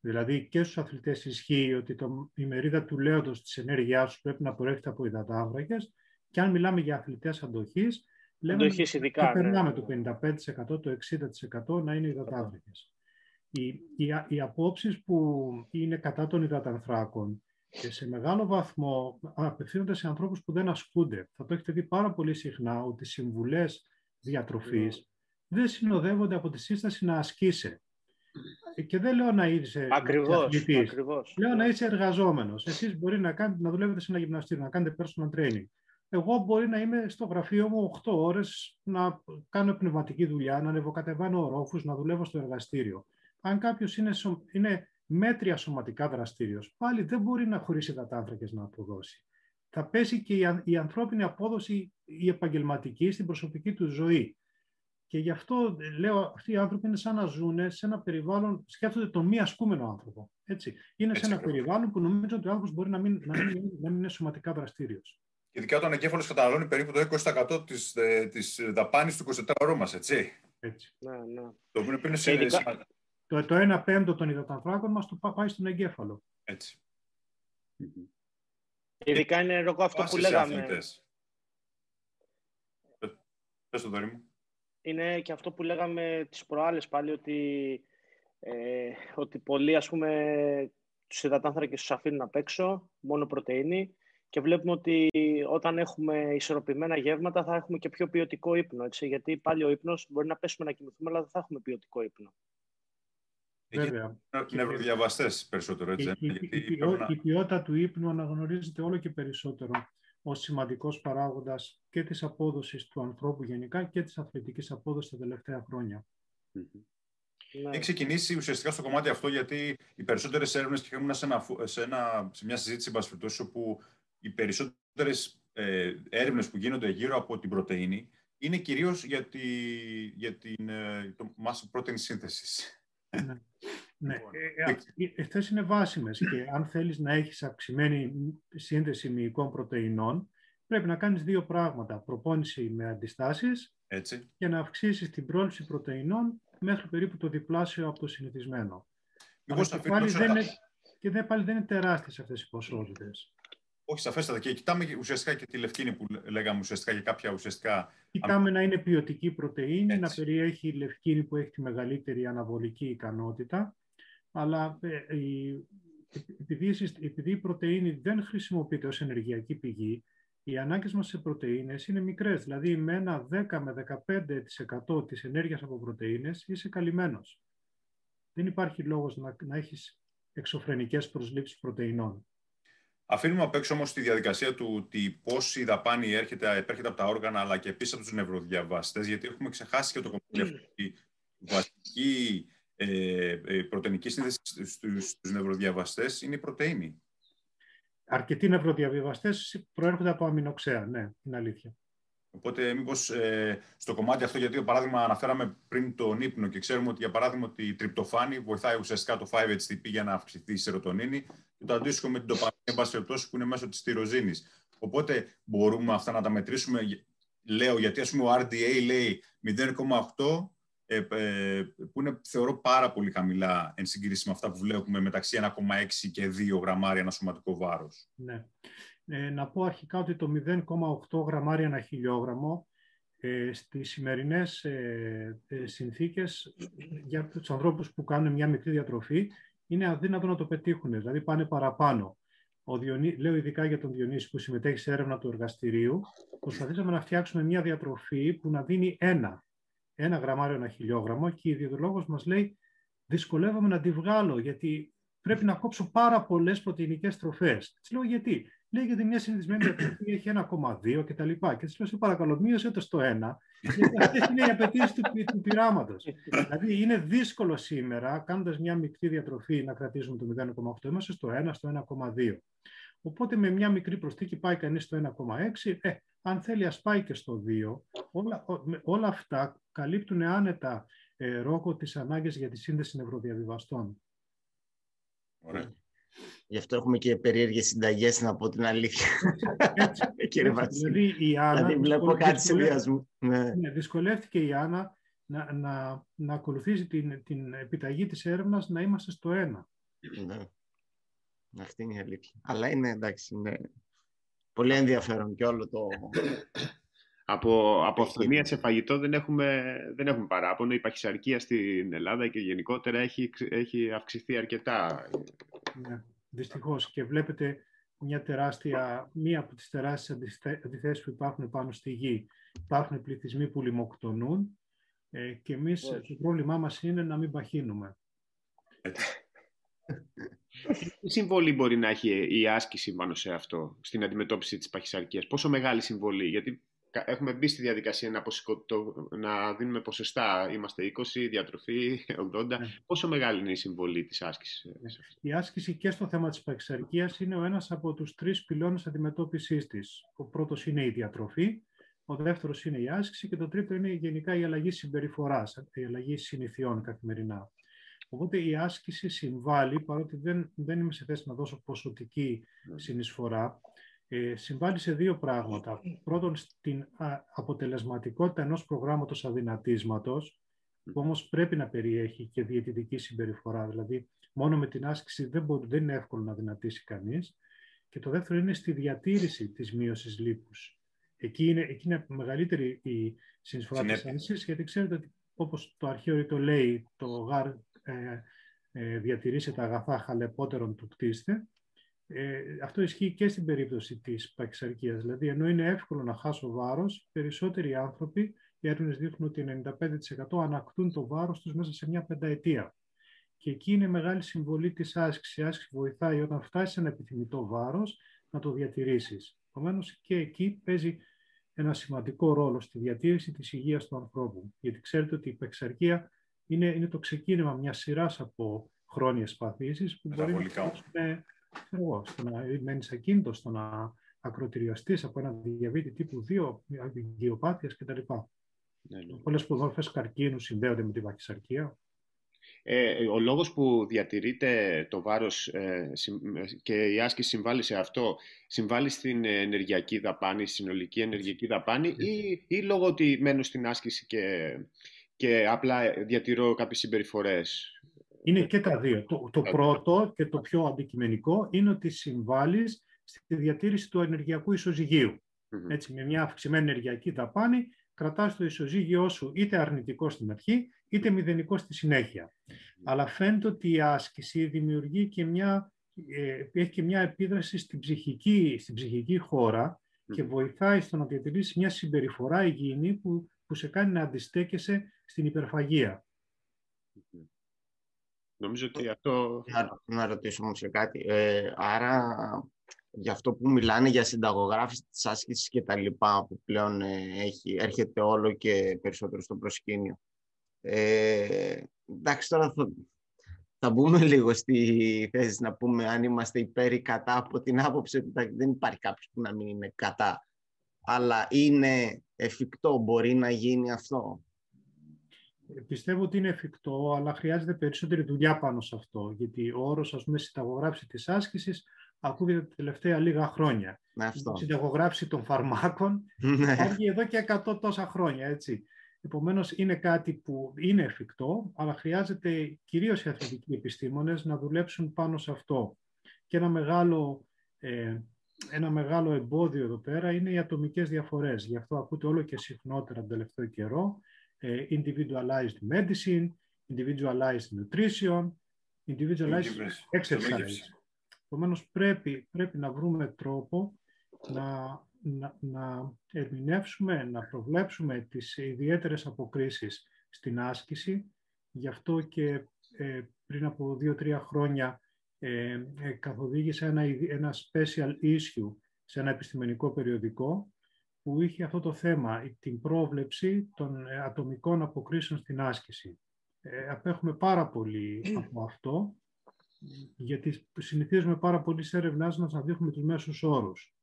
Speaker 4: Δηλαδή και στους αθλητές ισχύει ότι το, η μερίδα του λέοντος της ενέργειάς σου πρέπει να προέρχεται από υδατάνθρακες και αν μιλάμε για αθλητές αντοχής, λέμε
Speaker 5: ότι ειδικά,
Speaker 4: ναι. περνάμε το 55%, το 60% να είναι υδατάνθρακες. Οι, οι, οι απόψεις που είναι κατά των υδατανθράκων και σε μεγάλο βαθμό απευθύνονται σε ανθρώπους που δεν ασκούνται. Θα το έχετε δει πάρα πολύ συχνά ότι οι συμβουλές διατροφής δεν συνοδεύονται από τη σύσταση να ασκήσει. Και δεν λέω να είσαι
Speaker 5: ακριβώς, ακριβώς.
Speaker 4: Λέω να είσαι εργαζόμενος. Εσείς μπορεί να, κάνετε, να δουλεύετε σε ένα γυμναστήριο, να κάνετε personal training. Εγώ μπορεί να είμαι στο γραφείο μου 8 ώρες να κάνω πνευματική δουλειά, να ανεβοκατεβάνω ορόφους, να δουλεύω στο εργαστήριο. Αν κάποιος είναι, είναι μέτρια σωματικά δραστήριος, πάλι δεν μπορεί να χωρίσει τάτρακες να αποδώσει. Θα πέσει και η, ανθρώπινη απόδοση, η επαγγελματική, στην προσωπική του ζωή. Και γι' αυτό λέω, αυτοί οι άνθρωποι είναι σαν να ζουν σε ένα περιβάλλον, σκέφτονται τον μη ασκούμενο άνθρωπο. Έτσι. Είναι σε ένα περιβάλλον που νομίζω ότι ο άνθρωπος μπορεί να μην, να μην, να μην είναι σωματικά δραστήριος.
Speaker 2: Ειδικά όταν ο εγκέφαλος καταναλώνει περίπου το 20% της της δαπάνης του 24ωρου μας, έτσι.
Speaker 4: έτσι.
Speaker 5: Ναι, ναι.
Speaker 2: Το οποίο είναι
Speaker 4: το, το 1 πέμπτο των υδατανθράκων μας το πάει στον εγκέφαλο.
Speaker 2: Έτσι.
Speaker 5: Ειδικά είναι ροκό αυτό που λέγαμε.
Speaker 2: Πες το δωρή μου.
Speaker 5: Είναι και αυτό που λέγαμε τις προάλλες πάλι ότι, ε, ότι πολλοί ας πούμε τους υδατάνθρακες τους αφήνουν απ' έξω, μόνο πρωτεΐνη και βλέπουμε ότι όταν έχουμε ισορροπημένα γεύματα θα έχουμε και πιο ποιοτικό ύπνο, έτσι, γιατί πάλι ο ύπνος μπορεί να πέσουμε να κοιμηθούμε αλλά δεν θα έχουμε ποιοτικό ύπνο.
Speaker 4: Βέβαια.
Speaker 2: Νευροδιαβαστές περισσότερο, έτσι.
Speaker 4: Η, η, η, ποιότητα του ύπνου αναγνωρίζεται όλο και περισσότερο ως σημαντικός παράγοντας και της απόδοσης του ανθρώπου γενικά και της αθλητικής απόδοσης τα τελευταία χρόνια.
Speaker 2: Ναι. Έχει ξεκινήσει ουσιαστικά στο κομμάτι αυτό γιατί οι περισσότερες έρευνες και ήμουν σε, σε, σε μια συζήτηση μπασφιτός, όπου οι περισσότερες ε, έρευνες που γίνονται γύρω από την πρωτενη είναι κυρίως για, τη, για την ε, το mass protein synthesis.
Speaker 4: Ναι. ναι. Λοιπόν, ε, ε, είναι βάσιμες και αν θέλεις να έχεις αυξημένη σύνδεση μυϊκών πρωτεϊνών, πρέπει να κάνεις δύο πράγματα. Προπόνηση με αντιστάσεις
Speaker 2: Έτσι.
Speaker 4: και να αυξήσεις την πρόληψη πρωτεϊνών μέχρι περίπου το διπλάσιο από το συνηθισμένο.
Speaker 2: Μήπως
Speaker 4: Αλλά
Speaker 2: θα
Speaker 4: και πάλι
Speaker 2: αφήνω
Speaker 4: δεν
Speaker 2: σε-
Speaker 4: είναι, και δεν, πάλι δεν είναι τεράστιες αυτές οι ποσότητες.
Speaker 2: Όχι, σαφέστατα. Και κοιτάμε και ουσιαστικά και τη λευκίνη που λέγαμε ουσιαστικά για κάποια ουσιαστικά.
Speaker 4: Κοιτάμε να είναι ποιοτική πρωτεΐνη, να
Speaker 2: Έτσι.
Speaker 4: περιέχει λευκίνη που έχει τη μεγαλύτερη αναβολική ικανότητα, αλλά ε, η- επειδή, η συστ- επειδή η πρωτεΐνη δεν χρησιμοποιείται ως ενεργειακή πηγή, οι ανάγκες μας σε πρωτεΐνες είναι μικρές, δηλαδή με ένα 10 με 15% της ενέργειας από πρωτεΐνες είσαι καλυμμένος. Δεν υπάρχει λόγος να, να έχεις εξωφρενικές προσλήψεις πρωτεϊνών.
Speaker 2: Αφήνουμε απ' έξω όμως τη διαδικασία του ότι πώς η δαπάνη έρχεται, επέρχεται από τα όργανα αλλά και επίσης από τους νευροδιαβαστές, γιατί έχουμε ξεχάσει και το κομμάτι αυτό ότι η βασική ε, ε, πρωτεϊνική σύνδεση στους νευροδιαβαστές είναι η πρωτενη.
Speaker 4: Αρκετοί νευροδιαβιβαστές προέρχονται από αμινοξέα, ναι, είναι αλήθεια.
Speaker 2: Οπότε, μήπως ε, στο κομμάτι αυτό, γιατί για παράδειγμα αναφέραμε πριν τον ύπνο και ξέρουμε ότι για παράδειγμα ότι η τριπτοφάνη βοηθάει ουσιαστικά το 5-HTP για να αυξηθεί η σερωτονίνη και το αντίστοιχο με την τοπαμίνη, εν πάση περιπτώσει, που είναι μέσω της τυροζίνη. Οπότε μπορούμε αυτά να τα μετρήσουμε. Λέω γιατί ας πούμε ο RDA λέει 0,8 ε, ε, που είναι θεωρώ πάρα πολύ χαμηλά εν συγκρίση με αυτά που βλέπουμε μεταξύ 1,6 και 2 γραμμάρια ένα σωματικό βάρος.
Speaker 4: Ναι. Ε, να πω αρχικά ότι το 0,8 γραμμάρια ένα χιλιόγραμμο ε, στις σημερινές ε, ε, συνθήκες για τους ανθρώπους που κάνουν μια μικρή διατροφή είναι αδύνατο να το πετύχουν, δηλαδή πάνε παραπάνω. Ο Διονύ... Λέω ειδικά για τον Διονύση που συμμετέχει σε έρευνα του εργαστηρίου, προσπαθήσαμε να φτιάξουμε μια διατροφή που να δίνει ένα, ένα γραμμάριο ένα χιλιόγραμμο και η ιδιωτολόγος μας λέει δυσκολεύομαι να τη βγάλω γιατί πρέπει να κόψω πάρα πολλές πρωτεϊνικές τροφές. Της λέω γιατί; Λέει γιατί μια συνηθισμένη διατροφή έχει 1,2 κτλ. Και της λέω σε παρακαλώ, μείωσε το στο 1, γιατί αυτές είναι οι απαιτήσεις του, του πειράματος. δηλαδή είναι δύσκολο σήμερα, κάνοντας μια μικρή διατροφή, να κρατήσουμε το 0,8. Είμαστε στο 1, στο 1,2. Οπότε με μια μικρή προσθήκη πάει κανείς στο 1,6. Ε, αν θέλει, ας πάει και στο 2. Όλα, όλα αυτά καλύπτουν άνετα ε, ρόκο τις ανάγκες για τη σύνδεση νευροδιαβιβαστών.
Speaker 2: Ωραία.
Speaker 3: Γι' αυτό έχουμε και περίεργες συνταγές, να πω την αλήθεια.
Speaker 4: Έτσι,
Speaker 3: Κύριε
Speaker 4: έτσι,
Speaker 3: Βασίλη.
Speaker 4: δηλαδή, η Άννα
Speaker 3: Δηλαδή βλέπω κάτι συνδυασμού. Ναι.
Speaker 4: Ναι, δυσκολεύτηκε η Άννα να, να, να ακολουθήσει την, την επιταγή της έρευνας να είμαστε στο ένα.
Speaker 3: Ναι. Αυτή είναι η αλήθεια. Αλλά είναι εντάξει, είναι πολύ ενδιαφέρον και όλο το...
Speaker 1: Από, από αυθονία σε φαγητό δεν έχουμε, δεν έχουμε παράπονο. Η παχυσαρκία στην Ελλάδα και γενικότερα έχει, έχει αυξηθεί αρκετά.
Speaker 4: Ναι, δυστυχώς. Και βλέπετε μια τεράστια, μία από τις τεράστιες αντιθέσεις που υπάρχουν πάνω στη γη. Υπάρχουν πληθυσμοί που λιμοκτονούν ε, και εμείς το πρόβλημά μας είναι να μην παχύνουμε.
Speaker 1: Τι συμβολή μπορεί να έχει η άσκηση πάνω σε αυτό, στην αντιμετώπιση της παχυσαρκίας; Πόσο μεγάλη συμβολή, γιατί έχουμε μπει στη διαδικασία να, το, να δίνουμε ποσοστά. Είμαστε 20, διατροφή 80. Ναι. Πόσο μεγάλη είναι η συμβολή της άσκησης.
Speaker 4: Η άσκηση και στο θέμα της παχυσαρκίας είναι ο ένας από τους τρεις πυλώνες αντιμετώπισης της. Ο πρώτος είναι η διατροφή, ο δεύτερος είναι η άσκηση και το τρίτο είναι γενικά η αλλαγή συμπεριφοράς, η αλλαγή συνηθιών καθημερινά. Οπότε η άσκηση συμβάλλει, παρότι δεν, δεν είμαι σε θέση να δώσω ποσοτική συνεισφορά, ε, συμβάλλει σε δύο πράγματα. Πρώτον, στην α, αποτελεσματικότητα ενός προγράμματος αδυνατίσματος, που όμως πρέπει να περιέχει και διαιτητική συμπεριφορά. Δηλαδή, μόνο με την άσκηση δεν, μπορεί, δεν είναι εύκολο να δυνατήσει κανείς. Και το δεύτερο είναι στη διατήρηση της μείωσης λίπους. Εκεί είναι, εκεί είναι μεγαλύτερη η συνεισφορά της άσκησης, γιατί ξέρετε ότι όπως το αρχαίο το λέει, το γάρ ε, ε, διατηρήσει τα αγαθά χαλεπότερον του κτίστε, ε, αυτό ισχύει και στην περίπτωση της παχυσαρκίας. Δηλαδή, ενώ είναι εύκολο να χάσω βάρος, περισσότεροι άνθρωποι, οι έρευνες δείχνουν ότι 95% ανακτούν το βάρος τους μέσα σε μια πενταετία. Και εκεί είναι μεγάλη συμβολή της άσκησης. Η άσκηση βοηθάει όταν φτάσεις σε ένα επιθυμητό βάρος να το διατηρήσεις. Επομένως και εκεί παίζει ένα σημαντικό ρόλο στη διατήρηση της υγείας του ανθρώπου. Γιατί ξέρετε ότι η παχυσαρκία είναι, είναι το ξεκίνημα μιας σειράς από χρόνιες παθήσεις που μπορεί να φτάσουν εγώ, στο να μένεις ακίνητος, στο να ακροτηριαστείς από ένα διαβήτη τύπου 2, γεωπάθειας κτλ. Ναι, ναι. Πολλές μορφές καρκίνου συνδέονται με την παχυσαρκία.
Speaker 1: Ε, ο λόγος που διατηρείται το βάρος ε, και η άσκηση συμβάλλει σε αυτό, συμβάλλει στην ενεργειακή δαπάνη, συνολική ενεργειακή δαπάνη ή, ή λόγω ότι μένω στην άσκηση και, και απλά διατηρώ κάποιες συμπεριφορές;
Speaker 4: Είναι και τα δύο. Το, το πρώτο και το πιο αντικειμενικό είναι ότι συμβάλλεις στη διατήρηση του ενεργειακού Έτσι, με μια αυξημένη ενεργειακή δαπάνη, κρατάς το ισοζύγιό σου είτε αρνητικό στην αρχή, είτε μηδενικό στη συνέχεια. Αλλά φαίνεται ότι η άσκηση δημιουργεί και μια, ε, έχει και μια επίδραση στην ψυχική, στην ψυχική χώρα και βοηθάει στο να διατηρήσει μια συμπεριφορά υγιεινή που, που σε κάνει να αντιστέκεσαι στην υπερφαγία.
Speaker 1: Νομίζω ότι αυτό...
Speaker 3: Να, να ρωτήσω όμως σε κάτι. Ε, άρα, για αυτό που μιλάνε για συνταγογράφηση της άσκησης και τα λοιπά, που πλέον ε, έχει, έρχεται όλο και περισσότερο στο προσκήνιο. Ε, εντάξει, τώρα θα, θα μπούμε λίγο στη θέση να πούμε αν είμαστε υπέρ ή κατά από την άποψη ότι δεν υπάρχει κάποιος που να μην είναι κατά. Αλλά είναι εφικτό, μπορεί να γίνει αυτό.
Speaker 4: Πιστεύω ότι είναι εφικτό, αλλά χρειάζεται περισσότερη δουλειά πάνω σε αυτό. Γιατί ο όρος, ας πούμε, συνταγογράψη της άσκησης ακούγεται τα τελευταία λίγα χρόνια.
Speaker 3: Ναι, αυτό.
Speaker 4: Συνταγογράψη των φαρμάκων
Speaker 3: Ναι.
Speaker 4: υπάρχει εδώ και 100 τόσα χρόνια, έτσι. Επομένως, είναι κάτι που είναι εφικτό, αλλά χρειάζεται κυρίως οι αθλητικοί επιστήμονες να δουλέψουν πάνω σε αυτό. Και ένα μεγάλο, ε, ένα μεγάλο εμπόδιο εδώ πέρα είναι οι ατομικές διαφορές. Γι' αυτό ακούτε όλο και συχνότερα τον τελευταίο καιρό ε, individualized medicine, individualized nutrition, individualized exercise. Επομένως, πρέπει, πρέπει να βρούμε τρόπο να, να, να ερμηνεύσουμε, να προβλέψουμε τις ιδιαίτερες αποκρίσεις στην άσκηση. Γι' αυτό και ε, πριν από δύο-τρία χρόνια ε, ε, καθοδήγησα ένα, ένα special issue σε ένα επιστημονικό περιοδικό που είχε αυτό το θέμα, την πρόβλεψη των ε, ατομικών αποκρίσεων στην άσκηση. Ε, απέχουμε πάρα πολύ από αυτό, γιατί συνηθίζουμε πάρα πολύ σε έρευνάς μας να δείχνουμε τους μέσους όρους.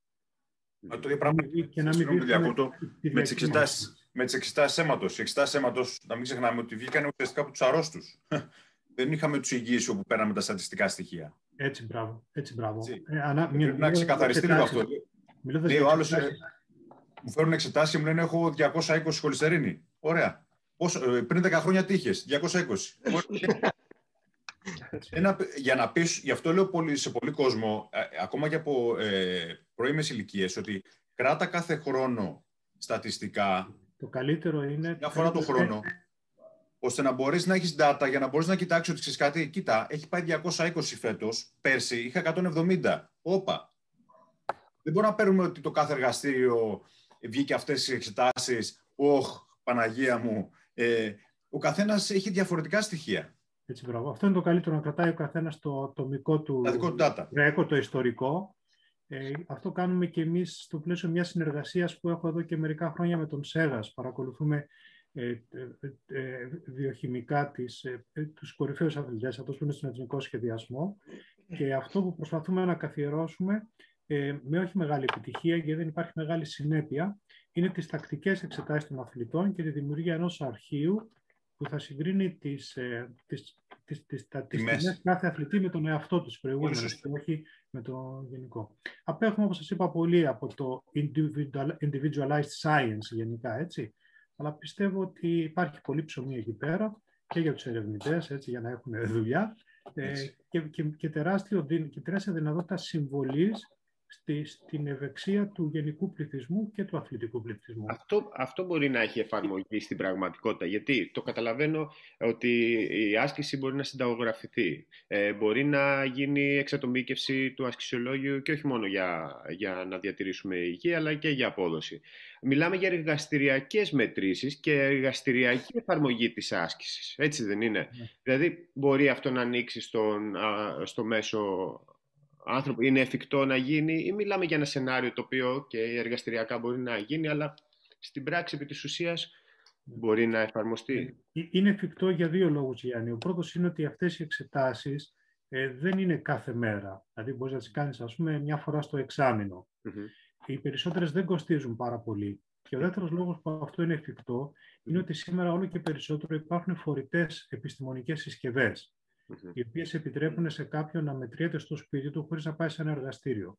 Speaker 2: Μα το ίδιο πράγμα
Speaker 4: και να μην
Speaker 2: συγγνώμη,
Speaker 4: δείχνουμε
Speaker 2: διακόπτω,
Speaker 4: τη
Speaker 2: με τις
Speaker 4: διακύμανση.
Speaker 2: εξετάσεις με τις εξετάσεις αίματος. Οι εξετάσεις αίματος, να μην ξεχνάμε ότι βγήκαν ουσιαστικά από τους αρρώστους. Δεν είχαμε τους υγιείς όπου πέραμε τα στατιστικά στοιχεία.
Speaker 4: Έτσι, μπράβο. Έτσι, μπράβο.
Speaker 2: Έτσι.
Speaker 4: Ε, ανά-
Speaker 2: Πρέπει να
Speaker 4: μιλώντας
Speaker 2: ξεκαθαριστεί
Speaker 4: για
Speaker 2: λίγο
Speaker 4: εξετάσεις,
Speaker 2: αυτό.
Speaker 4: μιλώντας
Speaker 2: Λέει
Speaker 4: για
Speaker 2: ο άλλος,
Speaker 4: εξετάσεις,
Speaker 2: Μου φέρουν εξετάσει και μου λένε έχω 220 χολυστερίνη. Ωραία. Πόσο, ε, πριν 10 χρόνια τι είχες, 220. Ένα, για να πεις, γι' αυτό λέω πολύ, σε πολύ κόσμο, ε, ακόμα και από ε, πρώιμες ηλικίες, ότι κράτα κάθε χρόνο στατιστικά,
Speaker 4: Το καλύτερο είναι...
Speaker 2: μια φορά το χρόνο, ώστε να μπορείς να έχεις data για να μπορείς να κοιτάξεις ότι ξέρεις κάτι, κοίτα, έχει πάει 220 φέτος, πέρσι είχα 170. Όπα. Δεν μπορούμε να παίρνουμε ότι το κάθε εργαστήριο βγήκε αυτές τις εξετάσεις, όχ, Παναγία μου. Ε, ο καθένας έχει διαφορετικά στοιχεία.
Speaker 4: Έτσι, μπράβο. Αυτό είναι το καλύτερο, να κρατάει ο καθένας το ατομικό του
Speaker 2: Τα δικό του data.
Speaker 4: ρέκορ, το ιστορικό. Ε, αυτό κάνουμε και εμείς στο πλαίσιο μιας συνεργασίας που έχω εδώ και μερικά χρόνια με τον ΣΕΓΑΣ. Παρακολουθούμε ε, ε, ε, βιοχημικά τις, ε, ε, τους κορυφαίους αθλητές, αυτός που είναι στον εθνικό σχεδιασμό. Και αυτό που προσπαθούμε να καθιερώσουμε ε, με όχι μεγάλη επιτυχία, γιατί δεν υπάρχει μεγάλη συνέπεια, είναι τις τακτικές εξετάσεις των αθλητών και τη δημιουργία ενός αρχείου που θα συγκρίνει τις, ε, τις, τις, τις, τα, τις
Speaker 2: Τιμές.
Speaker 4: τιμές κάθε αθλητή με τον εαυτό τους προηγούμενος
Speaker 2: σωστό.
Speaker 4: και όχι με το γενικό. Απέχουμε, όπως σας είπα, πολύ από το individual, individualized science γενικά, έτσι. Αλλά πιστεύω ότι υπάρχει πολύ ψωμί εκεί πέρα και για τους ερευνητές, έτσι, για να έχουν δουλειά ε,
Speaker 2: Έτσι.
Speaker 4: και, και, και, τεράστιο, δυ- και τεράστια δυνατότητα συμβολής στη, στην ευεξία του γενικού πληθυσμού και του αθλητικού πληθυσμού.
Speaker 1: Αυτό, αυτό μπορεί να έχει εφαρμογή στην πραγματικότητα, γιατί το καταλαβαίνω ότι η άσκηση μπορεί να συνταγογραφηθεί. Ε, μπορεί να γίνει εξατομίκευση του ασκησιολόγιου και όχι μόνο για, για να διατηρήσουμε υγεία, αλλά και για απόδοση. Μιλάμε για εργαστηριακές μετρήσεις και εργαστηριακή εφαρμογή της άσκησης. Έτσι δεν είναι;
Speaker 4: Ναι.
Speaker 1: Δηλαδή, μπορεί αυτό να ανοίξει στον, α, στο μέσο άνθρωπο, είναι εφικτό να γίνει ή μιλάμε για ένα σενάριο το οποίο και εργαστηριακά μπορεί να γίνει, αλλά στην πράξη επί της ουσίας μπορεί να εφαρμοστεί.
Speaker 4: Ε, Είναι εφικτό για δύο λόγους, Γιάννη. Ο πρώτος είναι ότι αυτές οι εξετάσεις ε, δεν είναι κάθε μέρα. Δηλαδή, μπορείς να τις κάνεις, ας πούμε, μια φορά στο εξάμηνο.
Speaker 1: Μμμ.
Speaker 4: Οι περισσότερες δεν κοστίζουν πάρα πολύ. Και ο δεύτερος λόγος που αυτό είναι εφικτό είναι ότι σήμερα όλο και περισσότερο υπάρχουν φορητές επιστημονικές συσκευές, οι οποίες επιτρέπουν σε κάποιον να μετριέται στο σπίτι του χωρίς να πάει σε ένα εργαστήριο.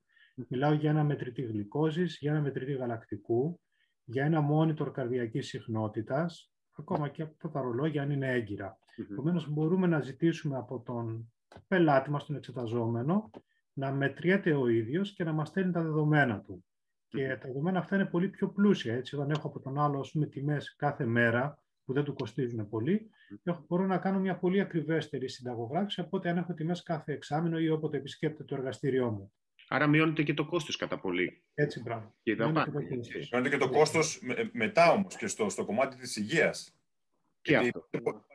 Speaker 4: Μιλάω για ένα μετρητή γλυκόζης, για ένα μετρητή γαλακτικού, για ένα monitor καρδιακής συχνότητας, ακόμα και από τα ρολόγια αν είναι έγκυρα. Επομένως, μπορούμε να ζητήσουμε από τον πελάτη μας, τον εξεταζόμενο, να μετριέται ο ίδιος και να μας στέλνει τα δεδομένα του. Και τα δεδομένα αυτά είναι πολύ πιο πλούσια. Έτσι, όταν έχω από τον άλλο με τιμές κάθε μέρα, που δεν του κοστίζουν πολύ, έχω, μπορώ να κάνω μια πολύ ακριβέστερη συνταγογράφηση από αν έχω τιμές κάθε εξάμεινο ή όποτε επισκέπτεται το εργαστήριό μου.
Speaker 1: Άρα μειώνεται και το κόστος κατά πολύ.
Speaker 4: Έτσι, μπράβο.
Speaker 1: Και
Speaker 2: μειώνεται και το κόστος μετά όμως και στο, στο κομμάτι της υγείας.
Speaker 1: Και αυτό.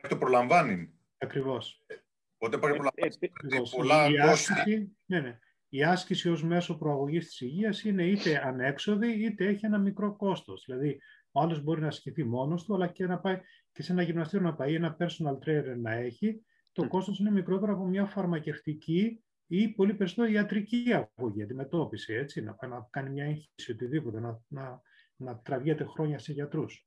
Speaker 2: Το προλαμβάνει.
Speaker 4: Ακριβώς.
Speaker 2: Οπότε πρέπει να
Speaker 4: ε, πολλά η άσκηση, ναι, ναι. Η άσκηση ως μέσο προαγωγής της υγείας είναι είτε ανέξοδη είτε έχει ένα μικρό κόστος. Δηλαδή, ο άλλος μπορεί να ασκηθεί μόνος του, αλλά και να πάει και σε ένα γυμναστήριο να πάει, ένα personal trainer να έχει. Το mm. κόστος είναι μικρότερο από μια φαρμακευτική ή πολύ περισσότερο ιατρική αγωγή, αντιμετώπιση, έτσι, να, να κάνει μια έγχυση, οτιδήποτε, να, να, να τραβιέται χρόνια σε γιατρούς.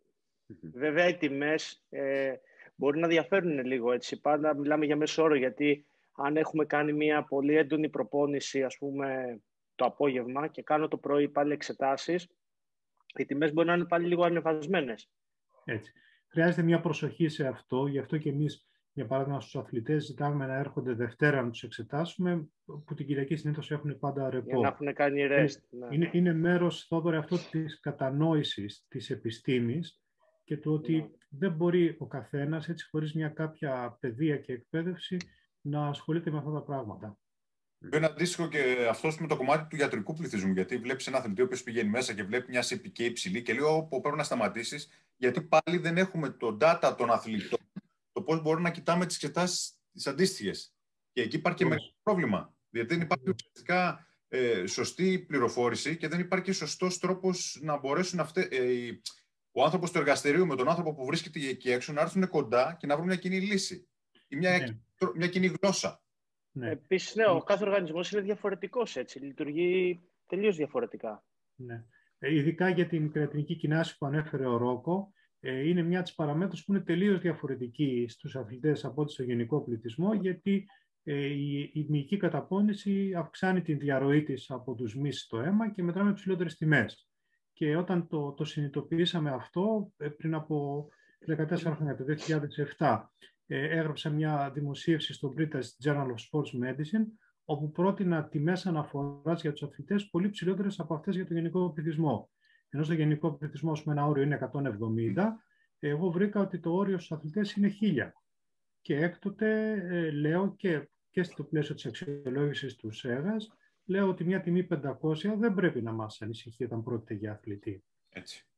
Speaker 5: Βέβαια, οι τιμές ε, μπορεί να διαφέρουν λίγο, έτσι. Πάντα μιλάμε για μέσο όρο, γιατί αν έχουμε κάνει μια πολύ έντονη προπόνηση, ας πούμε, το απόγευμα και κάνω το πρωί πάλι εξετάσεις, οι τιμές μπορεί να είναι πάλι λίγο ανεβασμένες.
Speaker 4: Έτσι. Χρειάζεται μια προσοχή σε αυτό, γι' αυτό και εμείς για παράδειγμα, στους αθλητές ζητάμε να έρχονται Δευτέρα να τους εξετάσουμε, που την Κυριακή συνήθως έχουν πάντα ρεπό.
Speaker 5: Για να έχουν κάνει rest. Ναι.
Speaker 4: Είναι, είναι μέρος, Θόδωρε, αυτό της κατανόησης της επιστήμης και του ότι ναι. δεν μπορεί ο καθένας, έτσι χωρίς μια κάποια παιδεία και εκπαίδευση, να ασχολείται με αυτά τα πράγματα.
Speaker 2: Είναι αντίστοιχο και αυτό με το κομμάτι του ιατρικού πληθυσμού. Γιατί βλέπεις ένα αθλητή ο οποίος πηγαίνει μέσα και βλέπει μια CPK υψηλή και λέει: Όπου πρέπει να σταματήσεις, γιατί πάλι δεν έχουμε το data των αθλητών το πώς μπορούμε να κοιτάμε τις εξετάσεις τις αντίστοιχες. Και εκεί υπάρχει και μεγάλο πρόβλημα. Γιατί δεν υπάρχει ουσιαστικά ε, σωστή πληροφόρηση και δεν υπάρχει σωστός τρόπος να μπορέσουν αυτέ, ε, ο άνθρωπος του εργαστηρίου με τον άνθρωπο που βρίσκεται εκεί έξω να έρθουν κοντά και να βρουν μια κοινή λύση. Ή μια, ναι. μια κοινή γλώσσα.
Speaker 5: Ναι. Επίσης, ναι, ο κάθε οργανισμός είναι διαφορετικός έτσι. Λειτουργεί τελείως διαφορετικά.
Speaker 4: Ναι. Ε, ειδικά για την κρεατινική κοινάση που ανέφερε ο Ρόκο, ε, είναι μια της παραμέτρους που είναι τελείως διαφορετική στους αθλητές από ό,τι στο γενικό πληθυσμό, γιατί ε, η, η μυϊκή καταπώνηση αυξάνει την διαρροή της από τους μυς στο αίμα και μετράμε ψηλότερες τιμές. Και όταν το, το συνειδητοποιήσαμε αυτό, ε, πριν από 14 χρόνια, το 2007, έγραψα μια δημοσίευση στο British Journal of Sports Medicine, όπου πρότεινα τιμές αναφοράς για τους αθλητές πολύ ψηλότερες από αυτές για το γενικό πληθυσμό ενώ στο γενικό πληθυσμό με ένα όριο είναι 170, εγώ βρήκα ότι το όριο στους αθλητές είναι 1000. Και έκτοτε ε, λέω και, και στο πλαίσιο της αξιολόγησης του ΣΕΓΑΣ, λέω ότι μια τιμή 500 δεν πρέπει να μας ανησυχεί όταν πρόκειται για αθλητή.
Speaker 2: Έτσι.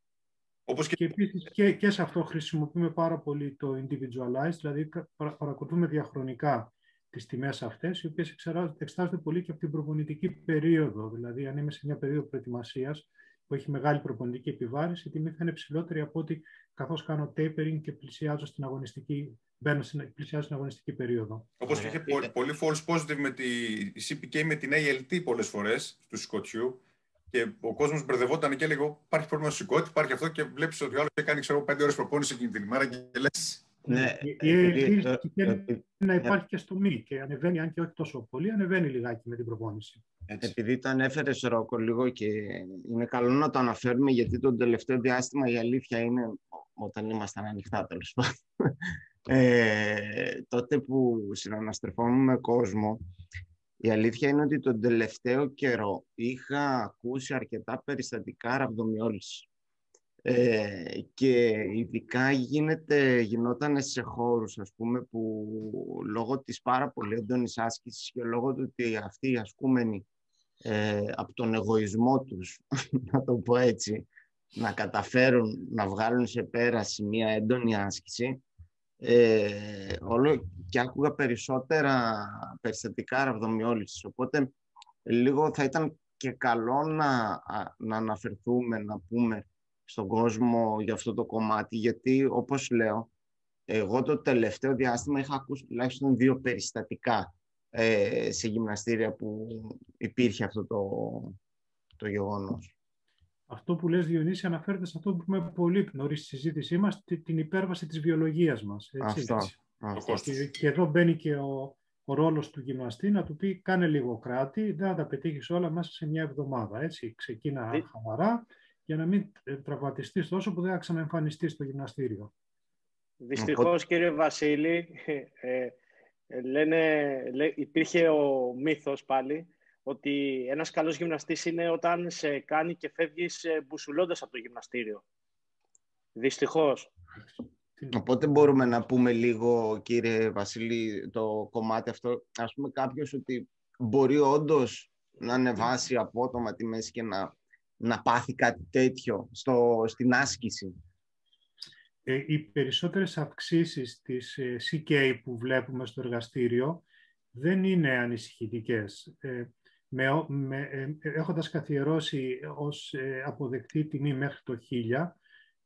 Speaker 4: Όπως και... και επίσης και, και σε αυτό χρησιμοποιούμε πάρα πολύ το individualized, δηλαδή παρακολουθούμε διαχρονικά τις τιμές αυτές, οι οποίες εξετάζονται πολύ και από την προπονητική περίοδο. Δηλαδή, αν είμαι σε μια περίοδο προετοιμασίας, που έχει μεγάλη προπονητική επιβάρηση, η τιμή θα είναι ψηλότερη από ότι καθώς κάνω tapering και πλησιάζω στην αγωνιστική, μπαίνω στην, πλησιάζω στην αγωνιστική περίοδο.
Speaker 2: Όπως είχε πολύ, πολύ false positive με τη CPK με την ALT πολλές φορές του Σκοτιού. Και ο κόσμος μπερδευόταν και έλεγε: Υπάρχει πρόβλημα στο σηκώτη, υπάρχει αυτό. Και βλέπεις ότι ο άλλος κάνει ξέρω, πέντε ώρες προπόνηση εκείνη την ημέρα και λες.
Speaker 4: Ναι, ή να υπάρχει και στο μη και ανεβαίνει, αν και όχι τόσο πολύ, ανεβαίνει λιγάκι με την προπόνηση.
Speaker 3: Έτσι. Επειδή το ανέφερες Ρόκο λίγο και είναι καλό να το αναφέρουμε γιατί το τελευταίο διάστημα η αλήθεια είναι όταν ήμασταν ανοιχτά τέλος πάντων. Ε, τότε που συναναστρεφόμουν με κόσμο η αλήθεια είναι ότι τον τελευταίο καιρό είχα ακούσει αρκετά περιστατικά ραβδομιόληση. Ε, και ειδικά γίνεται, γινόταν σε χώρους ας πούμε που λόγω της πάρα πολύ έντονης άσκησης και λόγω του ότι αυτοί οι ασκούμενοι ε, από τον εγωισμό τους, να το πω έτσι, να καταφέρουν να βγάλουν σε πέραση μια έντονη άσκηση, ε, όλο και άκουγα περισσότερα περιστατικά ραβδομιόλυσης. Οπότε λίγο θα ήταν και καλό να, να αναφερθούμε, να πούμε στον κόσμο για αυτό το κομμάτι, γιατί όπως λέω, εγώ το τελευταίο διάστημα είχα ακούσει τουλάχιστον δύο περιστατικά ε, σε γυμναστήρια που υπήρχε αυτό το, το γεγονός.
Speaker 4: Αυτό που λες Διονύση αναφέρεται σε αυτό που είπαμε πολύ νωρίς στη συζήτησή μας, την υπέρβαση της βιολογίας μας. Έτσι.
Speaker 3: Αυτό.
Speaker 4: Και, και εδώ μπαίνει και ο, ο ρόλος του γυμναστή να του πει κάνε λίγο κράτη, δεν θα τα πετύχεις όλα μέσα σε μια εβδομάδα. Έτσι, ξεκίνα Δι... χαμαρά για να μην τραυματιστείς τόσο που δεν θα ξαναεμφανιστείς στο γυμναστήριο.
Speaker 5: Δυστυχώς κύριε Βασίλη, ε, ε, λένε, λέ, υπήρχε ο μύθος πάλι ότι ένας καλός γυμναστής είναι όταν σε κάνει και φεύγεις ε, μπουσουλώντας από το γυμναστήριο. Δυστυχώς.
Speaker 3: Οπότε μπορούμε να πούμε λίγο, κύριε Βασίλη, το κομμάτι αυτό, ας πούμε κάποιος ότι μπορεί όντως να ανεβάσει απότομα τη μέση και να, να πάθει κάτι τέτοιο στο, στην άσκηση.
Speaker 4: Ε, οι περισσότερες αυξήσεις της ε, CK που βλέπουμε στο εργαστήριο δεν είναι ανησυχητικές. Ε, με, με, ε, έχοντας καθιερώσει ως ε, αποδεκτή τιμή μέχρι το 1000,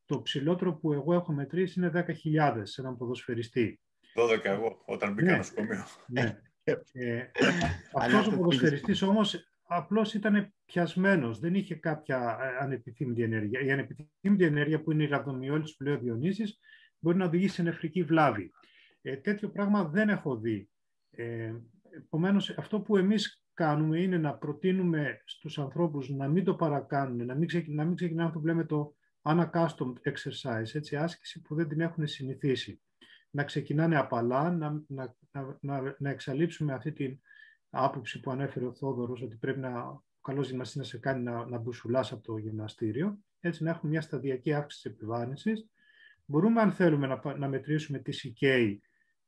Speaker 4: το ψηλότερο που εγώ έχω μετρήσει είναι 10.000 σε έναν ποδοσφαιριστή.
Speaker 2: 12 εγώ, όταν μπήκα ναι, νοσοκομείο.
Speaker 4: Ναι. ε, αυτός ο ποδοσφαιριστής όμως απλώς ήταν πιασμένος, δεν είχε κάποια ε, ανεπιθύμητη ενέργεια. Η ανεπιθύμητη ενέργεια που είναι η ραβδομιόλης που λέει ο Διονύσης μπορεί να οδηγήσει σε νεφρική βλάβη. Ε, τέτοιο πράγμα δεν έχω δει. Ε, Επομένως, αυτό που εμείς κάνουμε είναι να προτείνουμε στους ανθρώπους να μην το παρακάνουν, να μην, ξεκι, να μην ξεκινάμε αυτό που λέμε το unaccustomed exercise, έτσι, άσκηση που δεν την έχουν συνηθίσει. Να ξεκινάνε απαλά, να, να, να, να εξαλείψουμε αυτή την άποψη που ανέφερε ο Θόδωρος, ότι πρέπει να, ο καλός γυμναστής να σε κάνει να, να μπουσουλάς από το γυμναστήριο, έτσι να έχουμε μια σταδιακή αύξηση της επιβάρυνσης. Μπορούμε, αν θέλουμε, να, να μετρήσουμε τη CK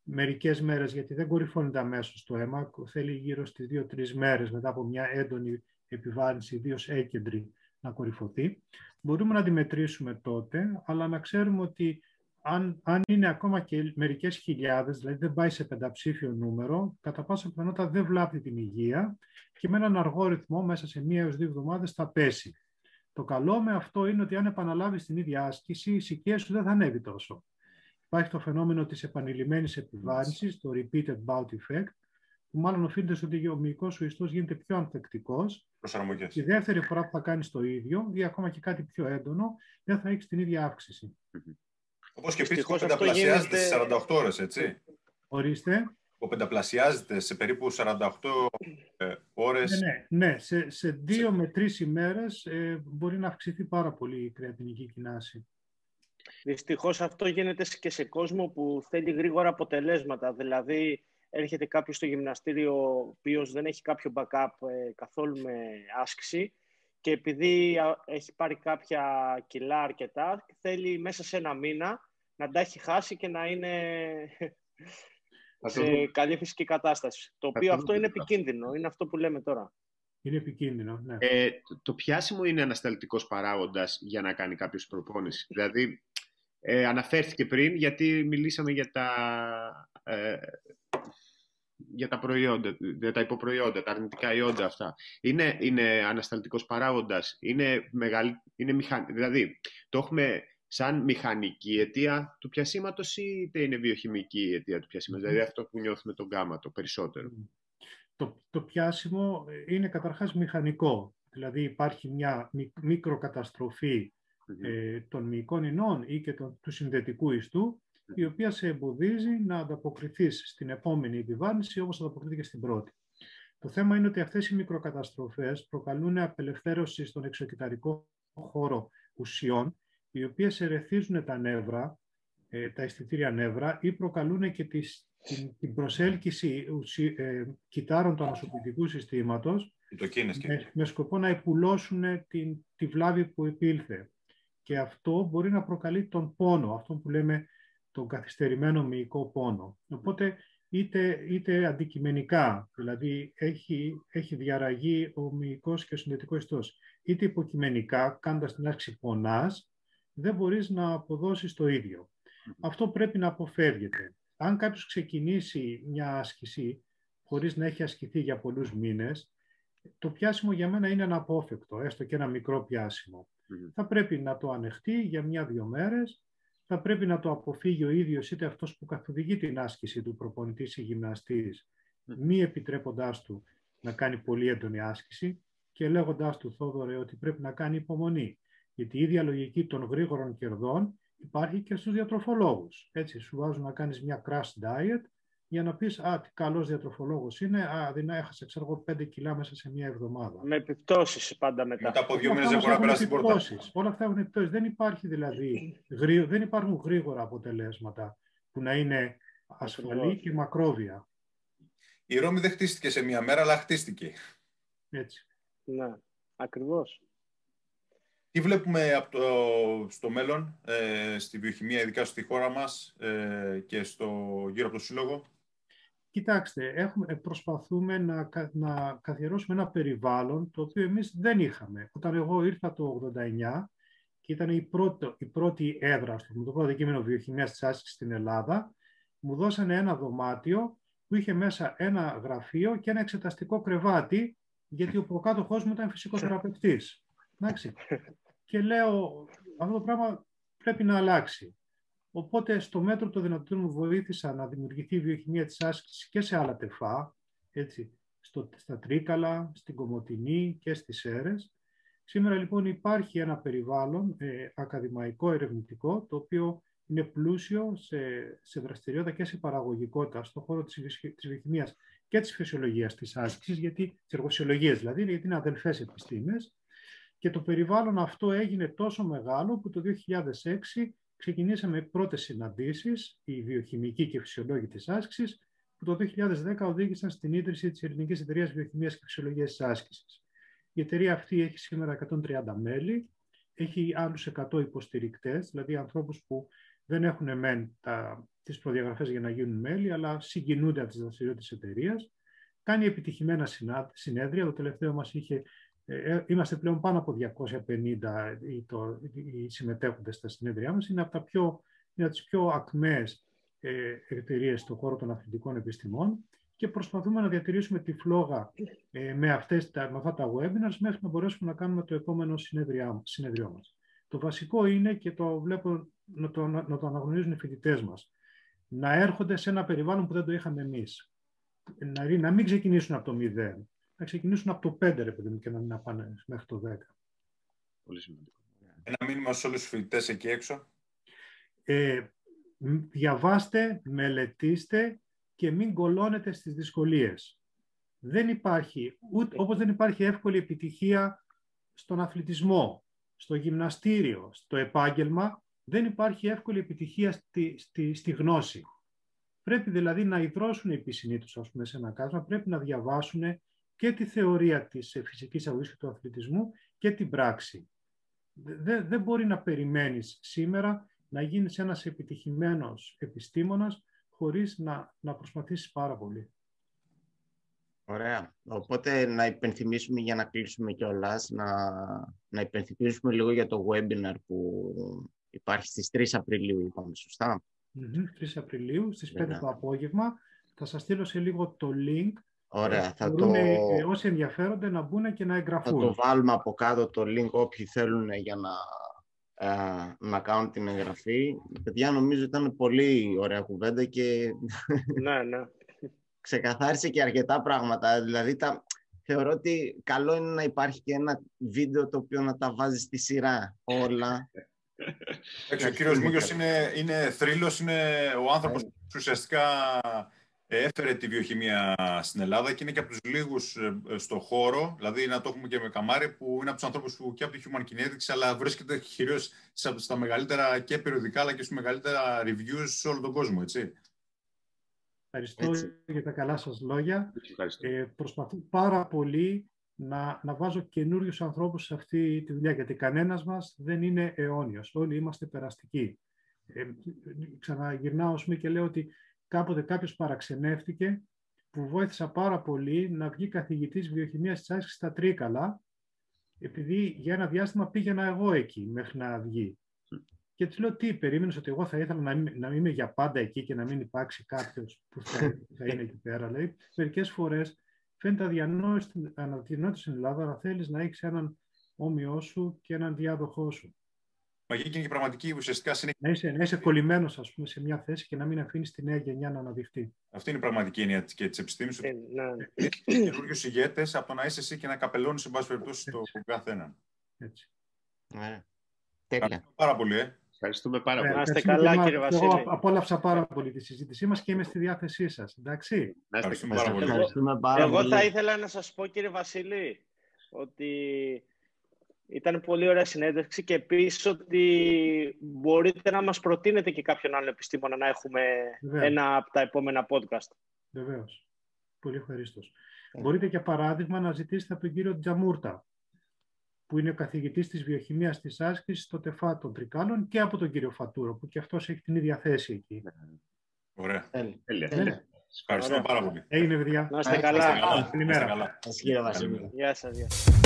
Speaker 4: μερικές μέρες, γιατί δεν κορυφώνεται αμέσως το αίμα, θέλει γύρω στις δύο-τρεις μέρες μετά από μια έντονη επιβάρυνση, ιδίως έκεντρη, να κορυφωθεί. Μπορούμε να τη μετρήσουμε τότε, αλλά να ξέρουμε ότι αν, αν είναι ακόμα και μερικές χιλιάδες, δηλαδή δεν πάει σε πενταψήφιο νούμερο, κατά πάσα πιθανότητα δεν βλάπτει την υγεία και με έναν αργό ρυθμό μέσα σε μία έως δύο εβδομάδες θα πέσει. Το καλό με αυτό είναι ότι αν επαναλάβεις την ίδια άσκηση, η σικαία σου δεν θα ανέβει τόσο. Υπάρχει το φαινόμενο της επανειλημμένης επιβάρυνσης, το repeated bout effect, που μάλλον οφείλεται στο ότι ο μυϊκός σου ιστός γίνεται πιο ανθεκτικός.
Speaker 2: Προσαρμογές.
Speaker 4: Τη δεύτερη φορά που θα κάνεις το ίδιο ή ακόμα και κάτι πιο έντονο, δεν θα έχεις την ίδια αύξηση.
Speaker 2: Όπως και πείτε, πενταπλασιάζεται σε 48 ώρες, έτσι.
Speaker 4: Ορίστε.
Speaker 2: Ο πενταπλασιάζεται σε περίπου 48 ε, ώρες.
Speaker 4: Ναι, ναι, ναι. Σε, σε δύο με τρεις ημέρες ε, μπορεί να αυξηθεί πάρα πολύ η κρεατινική κοινάση.
Speaker 5: Δυστυχώς αυτό γίνεται και σε κόσμο που θέλει γρήγορα αποτελέσματα. Δηλαδή, έρχεται κάποιος στο γυμναστήριο ο οποίος δεν έχει κάποιο backup ε, καθόλου με άσκηση και επειδή έχει πάρει κάποια κιλά αρκετά, θέλει μέσα σε ένα μήνα να τα έχει χάσει και να είναι σε καλή φυσική κατάσταση. Το οποίο αυτό είναι επικίνδυνο, είναι αυτό που λέμε τώρα.
Speaker 4: Είναι επικίνδυνο, ναι.
Speaker 1: Ε, το πιάσιμο είναι ανασταλτικός παράγοντας για να κάνει κάποιος προπόνηση. Δηλαδή, ε, αναφέρθηκε πριν γιατί μιλήσαμε για τα, ε, για τα προϊόντα, για τα υποπροϊόντα, τα αρνητικά ιόντα αυτά. Είναι, είναι ανασταλτικός παράγοντας, είναι, μεγάλη, είναι δηλαδή το έχουμε σαν μηχανική αιτία του πιασήματος ή είτε είναι βιοχημική αιτία του πιασήματος, δηλαδή αυτό που νιώθουμε τον γάμα το περισσότερο.
Speaker 4: Το, το πιάσιμο είναι καταρχάς μηχανικό, δηλαδή υπάρχει μια μικροκαταστροφή ε, των μυϊκών ινών ή και των, του συνδετικού ιστού, η οποία σε εμποδίζει να ανταποκριθείς στην επόμενη επιβάρυνση όπως ανταποκρίθηκε στην πρώτη. Το θέμα είναι ότι αυτές οι μικροκαταστροφές προκαλούν απελευθέρωση στον εξωκυταρικό χώρο ουσιών, οι οποίες ερεθίζουν τα νεύρα, ε, τα αισθητήρια νεύρα ή προκαλούν και τις, την, την προσέλκυση ουσι, ε, κυτάρων του ανασωπητικού συστήματος με, με, σκοπό να επουλώσουν την, τη βλάβη που επήλθε και αυτό μπορεί να προκαλεί τον πόνο, αυτό που λέμε τον καθυστερημένο μυϊκό πόνο. Οπότε είτε, είτε αντικειμενικά, δηλαδή έχει, έχει διαραγεί ο μυϊκός και ο συνδετικός ιστός, είτε υποκειμενικά, κάνοντας την άσκηση πονάς, δεν μπορείς να αποδώσεις το ίδιο. Αυτό πρέπει να αποφεύγεται. Αν κάποιος ξεκινήσει μια άσκηση χωρίς να έχει ασκηθεί για πολλούς μήνες, το πιάσιμο για μένα είναι αναπόφευκτο, έστω και ένα μικρό πιάσιμο. Θα πρέπει να το ανεχτεί για μια-δυο μέρες, θα πρέπει να το αποφύγει ο ίδιος είτε αυτός που καθοδηγεί την άσκηση του προπονητής ή γυμναστής, μη επιτρέποντάς του να κάνει πολύ έντονη άσκηση και λέγοντάς του Θόδωρε ότι πρέπει να κάνει υπομονή. Γιατί η ίδια λογική των γρήγορων κερδών υπάρχει και στους διατροφολόγους. Έτσι, σου βάζουν να κάνεις μια crash diet για να πεις «Α, τι καλός διατροφολόγος είναι, α, δεν έχασε, ξέρω εγώ, 5 κιλά μέσα σε μια εβδομάδα».
Speaker 5: Με επιπτώσεις πάντα μετά.
Speaker 2: Μετά από δύο μήνες δεν μπορεί να περάσει την πόρτα.
Speaker 4: Όλα αυτά έχουν επιπτώσεις. Δεν υπάρχει δηλαδή, δεν υπάρχουν γρήγορα αποτελέσματα που να είναι ασφαλή και μακρόβια.
Speaker 2: Η Ρώμη δεν χτίστηκε σε μία μέρα, αλλά χτίστηκε.
Speaker 4: Έτσι.
Speaker 5: Ναι, ακριβώς.
Speaker 2: Τι βλέπουμε από το, στο μέλλον, ε, στη βιοχημία, ειδικά στη χώρα μας ε, και στο, γύρω από το Σύλλογο;
Speaker 4: Κοιτάξτε, έχουμε, προσπαθούμε να, να καθιερώσουμε ένα περιβάλλον το οποίο εμείς δεν είχαμε. Όταν εγώ ήρθα το 89 και ήταν η πρώτη, η πρώτη έδρα στο το Αντικείμενο Βιοχημίας της Άσκησης στην Ελλάδα, μου δώσανε ένα δωμάτιο που είχε μέσα ένα γραφείο και ένα εξεταστικό κρεβάτι, γιατί ο προκάτοχός μου ήταν φυσικοθεραπευτής. Εντάξει. Και λέω, αυτό το πράγμα πρέπει να αλλάξει. Οπότε, στο μέτρο το δυνατόν μου βοήθησα να δημιουργηθεί η βιοχημία της άσκησης και σε άλλα τεφά, έτσι, στο, στα Τρίκαλα, στην Κομωτινή και στις Σέρες. Σήμερα, λοιπόν, υπάρχει ένα περιβάλλον ε, ακαδημαϊκό, ερευνητικό, το οποίο είναι πλούσιο σε, σε δραστηριότητα και σε παραγωγικότητα στον χώρο της, της βιοχημίας και της φυσιολογίας της άσκησης, γιατί, της εργοσιολογίας δηλαδή, γιατί είναι αδελφές επιστήμες. Και το περιβάλλον αυτό έγινε τόσο μεγάλο που το 2006 ξεκινήσαμε πρώτες συναντήσεις, η βιοχημική και φυσιολόγη της άσκησης, που το 2010 οδήγησαν στην ίδρυση της Ελληνικής Εταιρείας Βιοχημίας και Φυσιολογίας της Άσκησης. Η εταιρεία αυτή έχει σήμερα 130 μέλη, έχει άλλους 100 υποστηρικτές, δηλαδή ανθρώπους που δεν έχουν μεν τα, τις προδιαγραφές για να γίνουν μέλη, αλλά συγκινούνται από τις δραστηριότητες της εταιρείας. Κάνει επιτυχημένα συνέδρια. Το τελευταίο μας είχε... Ε, ε, είμαστε πλέον πάνω από 250 οι, το, οι συμμετέχοντες στα συνέδριά μας. Είναι από, τα πιο, είναι από τις πιο ακμαίες ε, εταιρείες στον χώρο των αθλητικών επιστημών και προσπαθούμε να διατηρήσουμε τη φλόγα ε, με, αυτές, με αυτά τα webinars μέχρι να μπορέσουμε να κάνουμε το επόμενο συνέδριό μας. Το βασικό είναι, και το βλέπω να το, να το αναγνωρίζουν οι φοιτητές μας, να έρχονται σε ένα περιβάλλον που δεν το είχαμε εμείς. Να, να μην ξεκινήσουν από το 0, να ξεκινήσουν από το 5, ρε παιδί και να μην πάνε μέχρι το 10.
Speaker 2: Πολύ σημαντικό. Ένα μήνυμα σε όλους τους φοιτητές εκεί έξω.
Speaker 4: Ε, διαβάστε, μελετήστε και μην κολώνετε στις δυσκολίες. Δεν υπάρχει, ούτε, όπως δεν υπάρχει εύκολη επιτυχία στον αθλητισμό, στο γυμναστήριο, στο επάγγελμα, δεν υπάρχει εύκολη επιτυχία στη, στη, στη γνώση. Πρέπει δηλαδή να ιδρώσουν οι πισινοί τους, ας πούμε, σε ένα κάσμα, πρέπει να διαβάσουν και τη θεωρία της φυσικής αγωγής και του αθλητισμού και την πράξη. Δεν, δεν μπορεί να περιμένεις σήμερα να γίνεις ένας επιτυχημένος επιστήμονας χωρίς να, να προσπαθήσεις πάρα πολύ.
Speaker 3: Ωραία. Οπότε να υπενθυμίσουμε για να κλείσουμε κιόλας, να, να υπενθυμίσουμε λίγο για το webinar που υπάρχει στις 3 Απριλίου, είπαμε σωστά;
Speaker 4: Mm-hmm, 3 Απριλίου, στις 5 το απόγευμα. Θα σας στείλω σε λίγο το link.
Speaker 3: Ωραία, θα το...
Speaker 4: Ε, όσοι ενδιαφέρονται να μπουν και να εγγραφούν.
Speaker 3: Θα το βάλουμε από κάτω το link όποιοι θέλουν για να, ε, να κάνουν την εγγραφή. Παιδιά, νομίζω ήταν πολύ ωραία κουβέντα και...
Speaker 5: ναι, ναι
Speaker 3: ξεκαθάρισε και αρκετά πράγματα. Δηλαδή, τα... θεωρώ ότι καλό είναι να υπάρχει και ένα βίντεο το οποίο να τα βάζεις στη σειρά όλα.
Speaker 2: ο κύριος Μούγιος είναι, είναι θρύλος, είναι ο άνθρωπος που ουσιαστικά έφερε τη βιοχημία στην Ελλάδα και είναι και από τους λίγους ε, στο χώρο, δηλαδή να το έχουμε και με καμάρι, που είναι από τους ανθρώπους που και από τη Human Kinetics, αλλά βρίσκεται κυρίως στα μεγαλύτερα και περιοδικά, αλλά και στους μεγαλύτερα reviews σε όλο τον κόσμο, έτσι.
Speaker 4: Ευχαριστώ για τα καλά σας λόγια. Ε, προσπαθώ πάρα πολύ να, να βάζω καινούριους ανθρώπους σε αυτή τη δουλειά, γιατί κανένας μας δεν είναι αιώνιος. Όλοι είμαστε περαστικοί. Ε, ξαναγυρνάω και λέω ότι κάποτε κάποιος παραξενεύτηκε που βοήθησα πάρα πολύ να βγει καθηγητής βιοχημίας της άσκησης στα Τρίκαλα, επειδή για ένα διάστημα πήγαινα εγώ εκεί μέχρι να βγει. Και της λέω, τι, περίμενες ότι εγώ θα ήθελα να, να είμαι για πάντα εκεί και να μην υπάρξει κάποιος που θα, θα είναι εκεί πέρα. Δηλαδή, μερικές φορές φαίνεται αδιανόητο στην Ελλάδα να θέλεις να έχεις έναν όμοιό σου και έναν διάδοχό σου.
Speaker 2: Μα και είναι και πραγματική ουσιαστικά συνέχεια.
Speaker 4: Να είσαι, να είσαι κολλημένος, σε μια θέση και να μην αφήνεις τη νέα γενιά να αναδειχθεί.
Speaker 2: Αυτή είναι η πραγματική έννοια και της επιστήμης.
Speaker 5: Ε, ναι.
Speaker 2: καινούριους ηγέτες από το να είσαι εσύ και να καπελώνεις, σε πάση περιπτώσει, το καθένα.
Speaker 4: Έτσι.
Speaker 3: Ναι. Τέλεια.
Speaker 2: Πάρα πολύ, ε.
Speaker 1: Ευχαριστούμε πάρα
Speaker 4: Ε,
Speaker 1: πολύ.
Speaker 5: Να είστε
Speaker 4: ευχαριστούμε
Speaker 5: καλά,
Speaker 4: και
Speaker 5: κύριε
Speaker 4: εμάς.
Speaker 5: Βασίλη.
Speaker 4: Εγώ απόλαυσα πάρα πολύ τη συζήτησή μας και είμαι στη διάθεσή σας. Εντάξει.
Speaker 1: Να είστε
Speaker 2: Ευχαριστούμε
Speaker 1: καλά.
Speaker 2: πάρα πολύ.
Speaker 3: Ευχαριστούμε πάρα
Speaker 5: Εγώ
Speaker 3: πολύ.
Speaker 5: θα ήθελα να σας πω, κύριε Βασίλη, ότι ήταν πολύ ωραία συνέντευξη και επίσης ότι μπορείτε να μας προτείνετε και κάποιον άλλο επιστήμονα να έχουμε
Speaker 4: Βεβαίως.
Speaker 5: ένα από τα επόμενα podcast.
Speaker 4: Βεβαίως. Πολύ ευχαρίστως.
Speaker 3: Ε.
Speaker 4: Μπορείτε για παράδειγμα να ζητήσετε από τον κύριο Τζαμούρτα, που είναι ο καθηγητής της βιοχημίας της άσκησης στο ΤΕΦΑ των Τρικάλων και από τον κύριο Φατούρο, που και αυτός έχει την ίδια θέση εκεί.
Speaker 2: Ωραία.
Speaker 3: Τέλεια.
Speaker 1: Τέλεια.
Speaker 4: Ναι.
Speaker 2: Ευχαριστούμε πάρα πολύ.
Speaker 4: Έγινε, παιδιά.
Speaker 5: Να είστε
Speaker 3: Να είστε
Speaker 5: καλά.
Speaker 2: Να είστε καλά.
Speaker 4: Καλημέρα.
Speaker 2: Να είστε καλά.
Speaker 3: Σας κύριε Βασίλη.
Speaker 5: Γεια σας. Γεια.